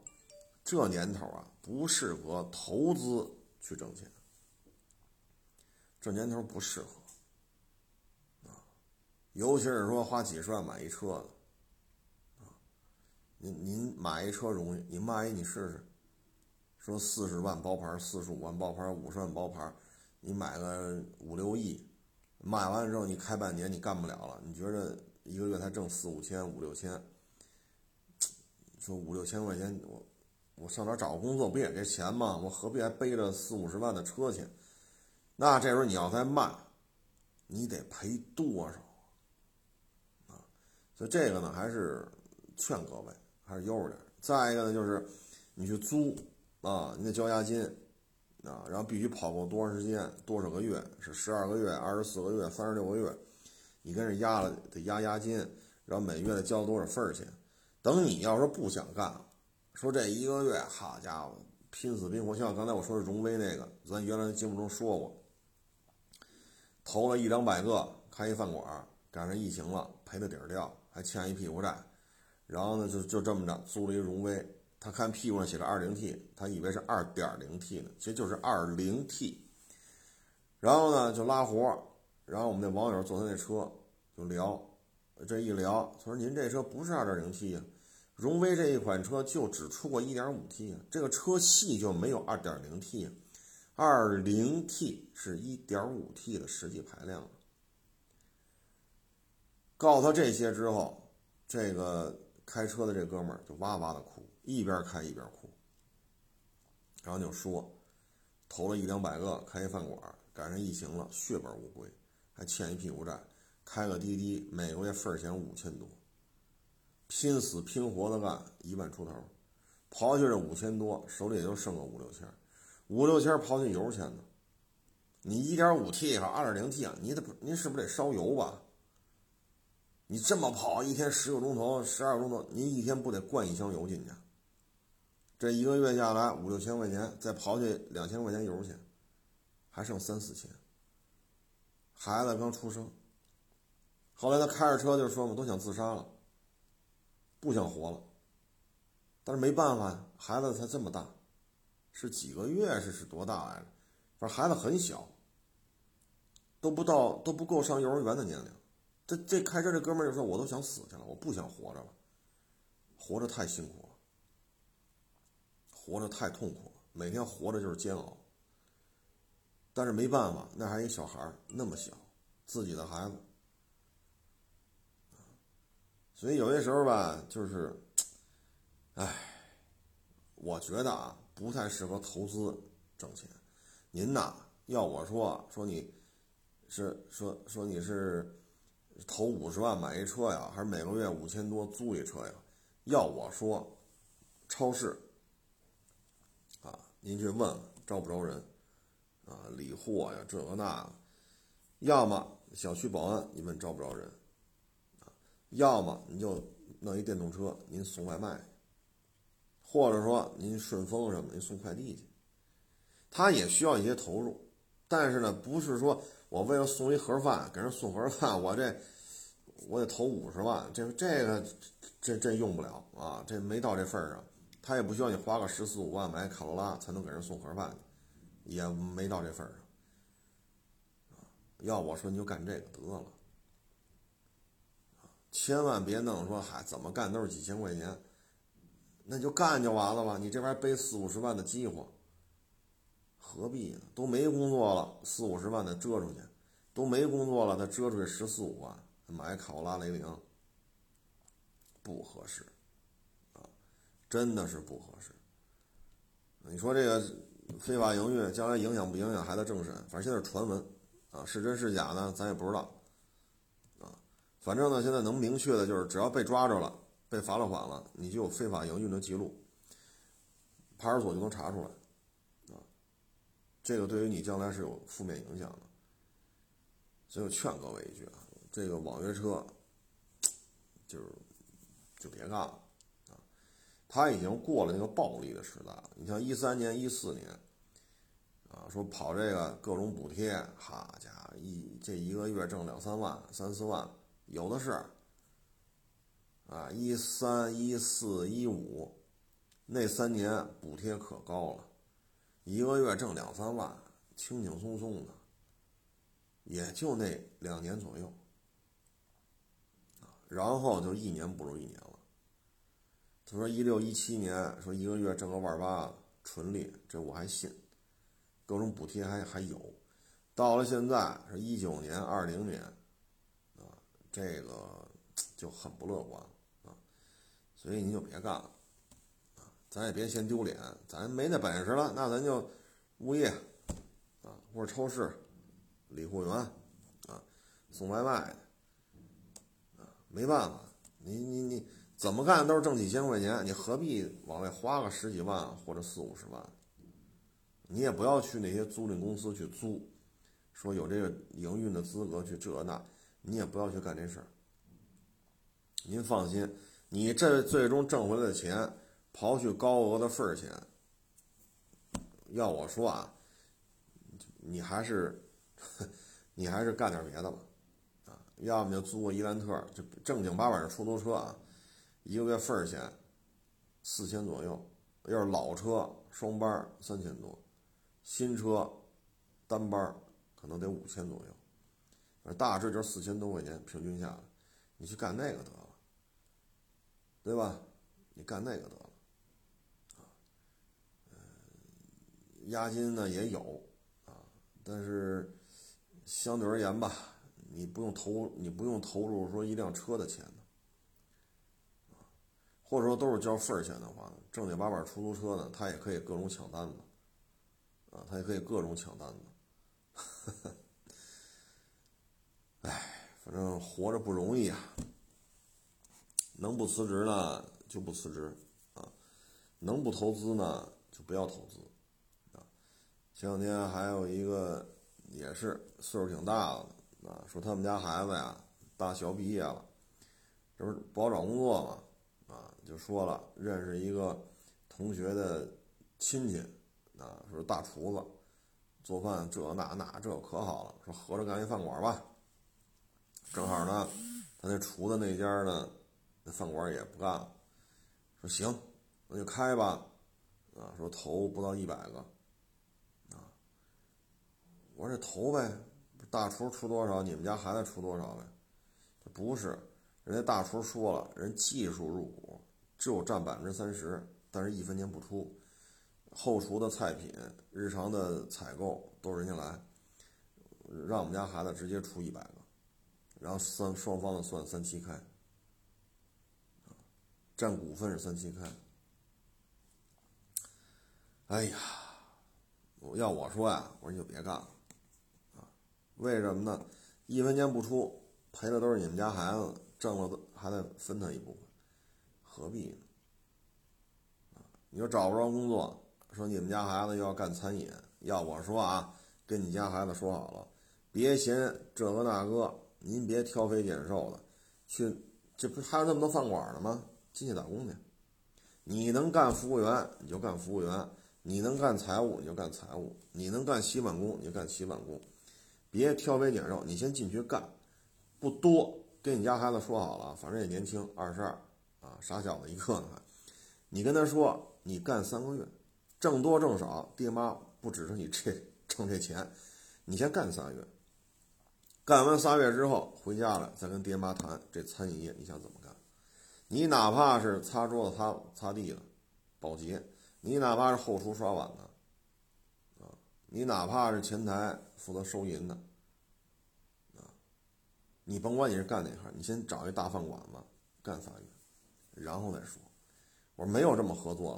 这年头啊不适合投资去挣钱，这年头不适合啊，尤其是说花几十万买一车的啊。您您买一车容易，你卖一你试试，说四十万包牌，四十五万包牌，五十万包牌，你买个五六亿，卖完了之后你开半年你干不了了，你觉着一个月才挣四五千五六千，说五六千块钱我我上哪找个工作不也这钱吗？我何必还背着四五十万的车去？那这时候你要再卖，你得赔多少啊？所以这个呢还是劝各位。还是悠着点。再一个呢，就是你去租啊，你得交押金啊，然后必须跑够多长时间，多少个月，是十二个月、二十四个月、三十六个月，你跟这押了得押押金，然后每月得交多少份儿钱。等你要说不想干了，说这一个月，好家伙，拼死拼活，像刚才我说的荣威那个，咱原来节目中说过，投了一两百个开一饭馆，赶上疫情了，赔的底儿掉，还欠一屁股债。然后呢，就就这么着租了一荣威，他看屁股上写着二零 T，他以为是二点零 T 呢，其实就是二零 T。然后呢，就拉活然后我们那网友坐他那车就聊，这一聊，他说：“您这车不是二点零 T 呀，荣威这一款车就只出过一点五 T 啊，这个车系就没有二点零 T，二零 T 是一点五 T 的实际排量。”告诉他这些之后，这个。开车的这哥们儿就哇哇的哭，一边开一边哭，然后就说，投了一两百个开一饭馆，赶上疫情了，血本无归，还欠一屁股债，开个滴滴，每个月份儿钱五千多，拼死拼活的干一万出头，刨去这五千多，手里也就剩个五六千，五六千刨去油钱呢，你一点五 T 和二点零 T 啊，你得您是不是得烧油吧？你这么跑一天十个钟头、十二个钟头，您一天不得灌一箱油进去？这一个月下来五六千块钱，再刨去两千块钱油钱，还剩三四千。孩子刚出生，后来他开着车就说嘛，都想自杀了，不想活了。但是没办法呀，孩子才这么大，是几个月是是多大来着？反正孩子很小，都不到都不够上幼儿园的年龄。这这开车这哥们就说：“我都想死去了，我不想活着了，活着太辛苦了，活着太痛苦了，每天活着就是煎熬。但是没办法，那还一小孩那么小，自己的孩子，所以有些时候吧，就是，唉，我觉得啊，不太适合投资挣钱。您呐，要我说，说你是说说你是。”投五十万买一车呀，还是每个月五千多租一车呀？要我说，超市，您去问招不招人，啊，理货呀，这个那个，要么小区保安，你问招不招人，啊，要么你就弄一电动车，您送外卖，或者说您顺丰什么，您送快递去，他也需要一些投入，但是呢，不是说我为了送一盒饭给人送盒饭，我这我得投五十万，这这个这这用不了啊，这没到这份儿上。他也不需要你花个十四五万买卡罗拉才能给人送盒饭，也没到这份儿上。要我说你就干这个得了，千万别弄说嗨怎么干都是几千块钱，那就干就完了吧。你这玩意背四五十万的饥荒，何必呢？都没工作了，四五十万的遮出去，都没工作了，他遮出去十四五万买卡罗拉雷凌，不合适。真的是不合适。你说这个非法营运将来影响不影响孩子政审？反正现在是传闻啊，是真是假呢？咱也不知道啊。反正呢，现在能明确的就是，只要被抓着了，被罚了款了，你就有非法营运的记录，派出所就能查出来啊。这个对于你将来是有负面影响的。所以我劝各位一句啊，这个网约车 就是就别干了。他已经过了那个暴利的时代了。你像一三年、一四年，啊，说跑这个各种补贴，好家伙，一这一个月挣两三万、三四万，有的是。啊，一三、一四、一五，那三年补贴可高了，一个月挣两三万，轻轻松松的，也就那两年左右，然后就一年不如一年了。他说：“一六一七年，说一个月挣个万八，纯利，这我还信。各种补贴还还有。到了现在是一九年、二零年，啊，这个就很不乐观啊。所以你就别干了，啊，咱也别嫌丢脸，咱没那本事了，那咱就物业，啊，或者超市、理货员，啊，送外卖的，啊，没办法，你你你。”怎么干都是挣几千块钱，你何必往外花个十几万或者四五十万？你也不要去那些租赁公司去租，说有这个营运的资格去这那，你也不要去干这事儿。您放心，你这最终挣回来的钱，刨去高额的份儿钱，要我说啊，你还是你还是干点别的吧，啊，要么就租个伊兰特，就正经八百的出租车啊。一个月份儿钱四千左右，要是老车双班三千多，新车单班可能得五千左右，大致就是四千多块钱平均下来，你去干那个得了，对吧？你干那个得了，啊，押金呢也有啊，但是相对而言吧，你不用投，你不用投入说一辆车的钱。或者说都是交份儿钱的话呢，正经八百出租车呢，他也可以各种抢单子，啊，他也可以各种抢单子。哎，反正活着不容易啊。能不辞职呢就不辞职，啊，能不投资呢就不要投资，啊。前两天还有一个也是岁数挺大的，啊，说他们家孩子呀大学毕业了，这不是不好找工作吗？就说了，认识一个同学的亲戚，啊，说大厨子，做饭这那那这可好了，说合着干一饭馆吧。正好呢，他那厨子那家呢，那饭馆也不干了，说行，那就开吧，啊，说投不到一百个，啊，我说这投呗，大厨出多少，你们家孩子出多少呗？不是，人家大厨说了，人技术入股。只有占百分之三十，但是一分钱不出，后厨的菜品、日常的采购都是人家来，让我们家孩子直接出一百个，然后三双方的算三七开，占股份是三七开。哎呀，我要我说呀，我说你就别干了，啊，为什么呢？一分钱不出，赔的都是你们家孩子，挣了还得分他一部分。何必呢？啊，你说找不着工作，说你们家孩子又要干餐饮，要我说啊，跟你家孩子说好了，别嫌这个那个，您别挑肥拣瘦的，去这不还有那么多饭馆呢吗？进去打工去。你能干服务员你就干服务员，你能干财务你就干财务，你能干洗碗工你就干洗碗工，别挑肥拣瘦，你先进去干，不多，跟你家孩子说好了，反正也年轻，二十二啊，傻小子一个呢。你跟他说，你干三个月，挣多挣少，爹妈不指着你这挣这钱，你先干仨月。干完仨月之后回家了，再跟爹妈谈这餐饮业你想怎么干。你哪怕是擦桌子、擦擦地的，保洁；你哪怕是后厨刷碗的，啊，你哪怕是前台负责收银的，啊，你甭管你是干哪行，你先找一大饭馆子干仨月，然后再说。我说没有这么合作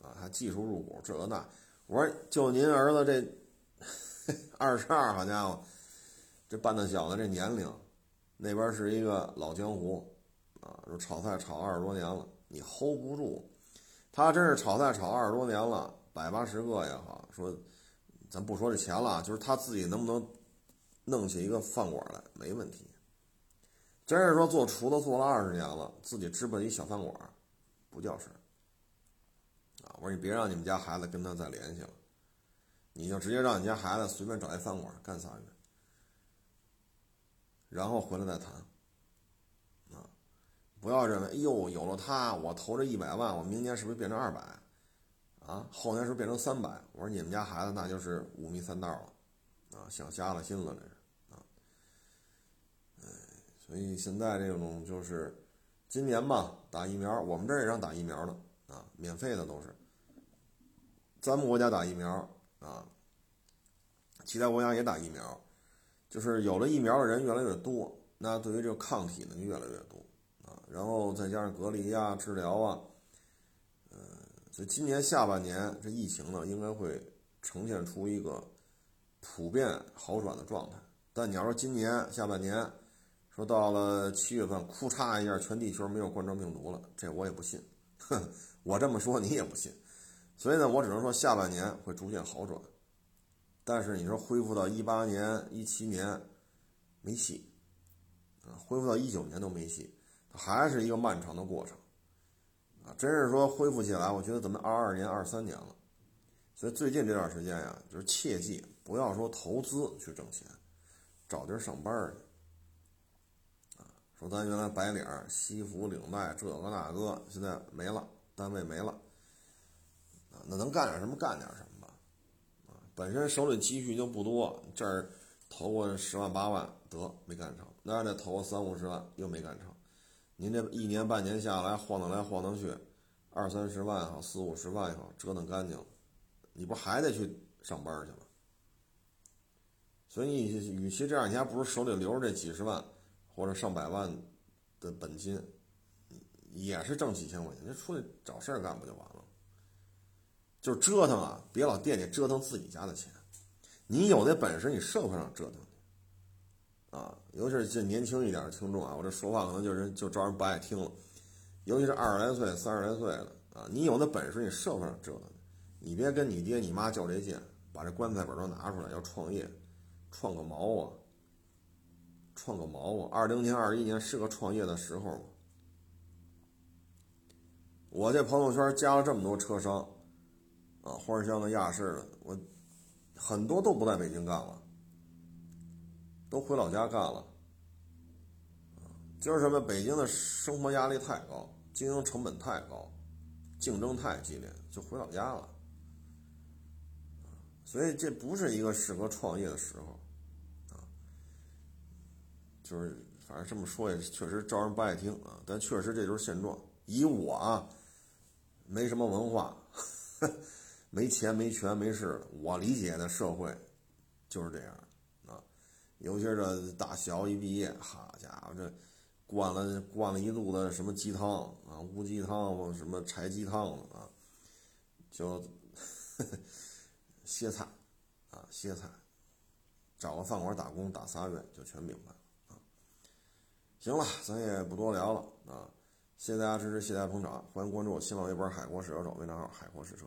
的，啊，他技术入股这个那。我说就您儿子这二十二，好家伙，这半大小子这年龄，那边是一个老江湖，啊，说炒菜炒二十多年了，你 hold 不住。他真是炒菜炒二十多年了，百八十个也好，说咱不说这钱了，就是他自己能不能弄起一个饭馆来，没问题。真是说做厨子做了二十年了，自己支办一小饭馆。不叫事儿，啊！我说你别让你们家孩子跟他再联系了，你就直接让你家孩子随便找一饭馆干仨月，然后回来再谈，啊！不要认为哎呦有了他，我投这一百万，我明年是不是变成二百？啊，后年是不是变成三百？我说你们家孩子那就是五迷三道了，啊，想瞎了心了这是，所以现在这种就是。今年吧，打疫苗，我们这儿也让打疫苗的啊，免费的都是。咱们国家打疫苗啊，其他国家也打疫苗，就是有了疫苗的人越来越多，那对于这个抗体呢就越来越多啊，然后再加上隔离呀、治疗啊，呃，所以今年下半年这疫情呢应该会呈现出一个普遍好转的状态。但你要说今年下半年，说到了七月份，哭嚓一下，全地球没有冠状病毒了，这我也不信。哼，我这么说你也不信。所以呢，我只能说下半年会逐渐好转。但是你说恢复到一八年、一七年没戏啊，恢复到一九年都没戏，还是一个漫长的过程啊。真是说恢复起来，我觉得咱们二二年、二三年了。所以最近这段时间呀，就是切记不要说投资去挣钱，找地儿上班去。说咱原来白领西服领带这个那个，现在没了，单位没了，那能干点什么干点什么吧，啊，本身手里积蓄就不多，这儿投个十万八万得没干成，那儿再投个三五十万又没干成，您这一年半年下来晃荡来晃荡去，二三十万也好，四五十万也好，折腾干净了，你不还得去上班去吗？所以你与其这样，你还不如手里留着这几十万。或者上百万的本金，也是挣几千块钱，就出去找事儿干不就完了？就是折腾啊，别老惦记折腾自己家的钱。你有那本事，你社会上折腾去啊。尤其是这年轻一点的听众啊，我这说话可能就是就招人不爱听了。尤其是二十来岁、三十来岁的啊，你有那本事，你社会上折腾去，你别跟你爹你妈较这劲，把这棺材本都拿出来要创业，创个毛啊！创个毛啊！二零年、二一年是个创业的时候吗？我这朋友圈加了这么多车商，啊，花箱的、亚市的，我很多都不在北京干了，都回老家干了。就是什么？北京的生活压力太高，经营成本太高，竞争太激烈，就回老家了。所以这不是一个适合创业的时候。就是，反正这么说也确实招人不爱听啊，但确实这就是现状。以我啊，没什么文化，没钱没权没势，我理解的社会就是这样啊。尤其是这大学一毕业，好家伙，这灌了灌了一肚子什么鸡汤啊，乌鸡汤或什么柴鸡汤的啊，就 歇菜啊歇菜，找个饭馆打工打仨月就全明白。行了，咱也不多聊了啊！谢谢大家支持，谢谢大家捧场，欢迎关注我新浪微博“海阔试车手”微账号“海阔试车”。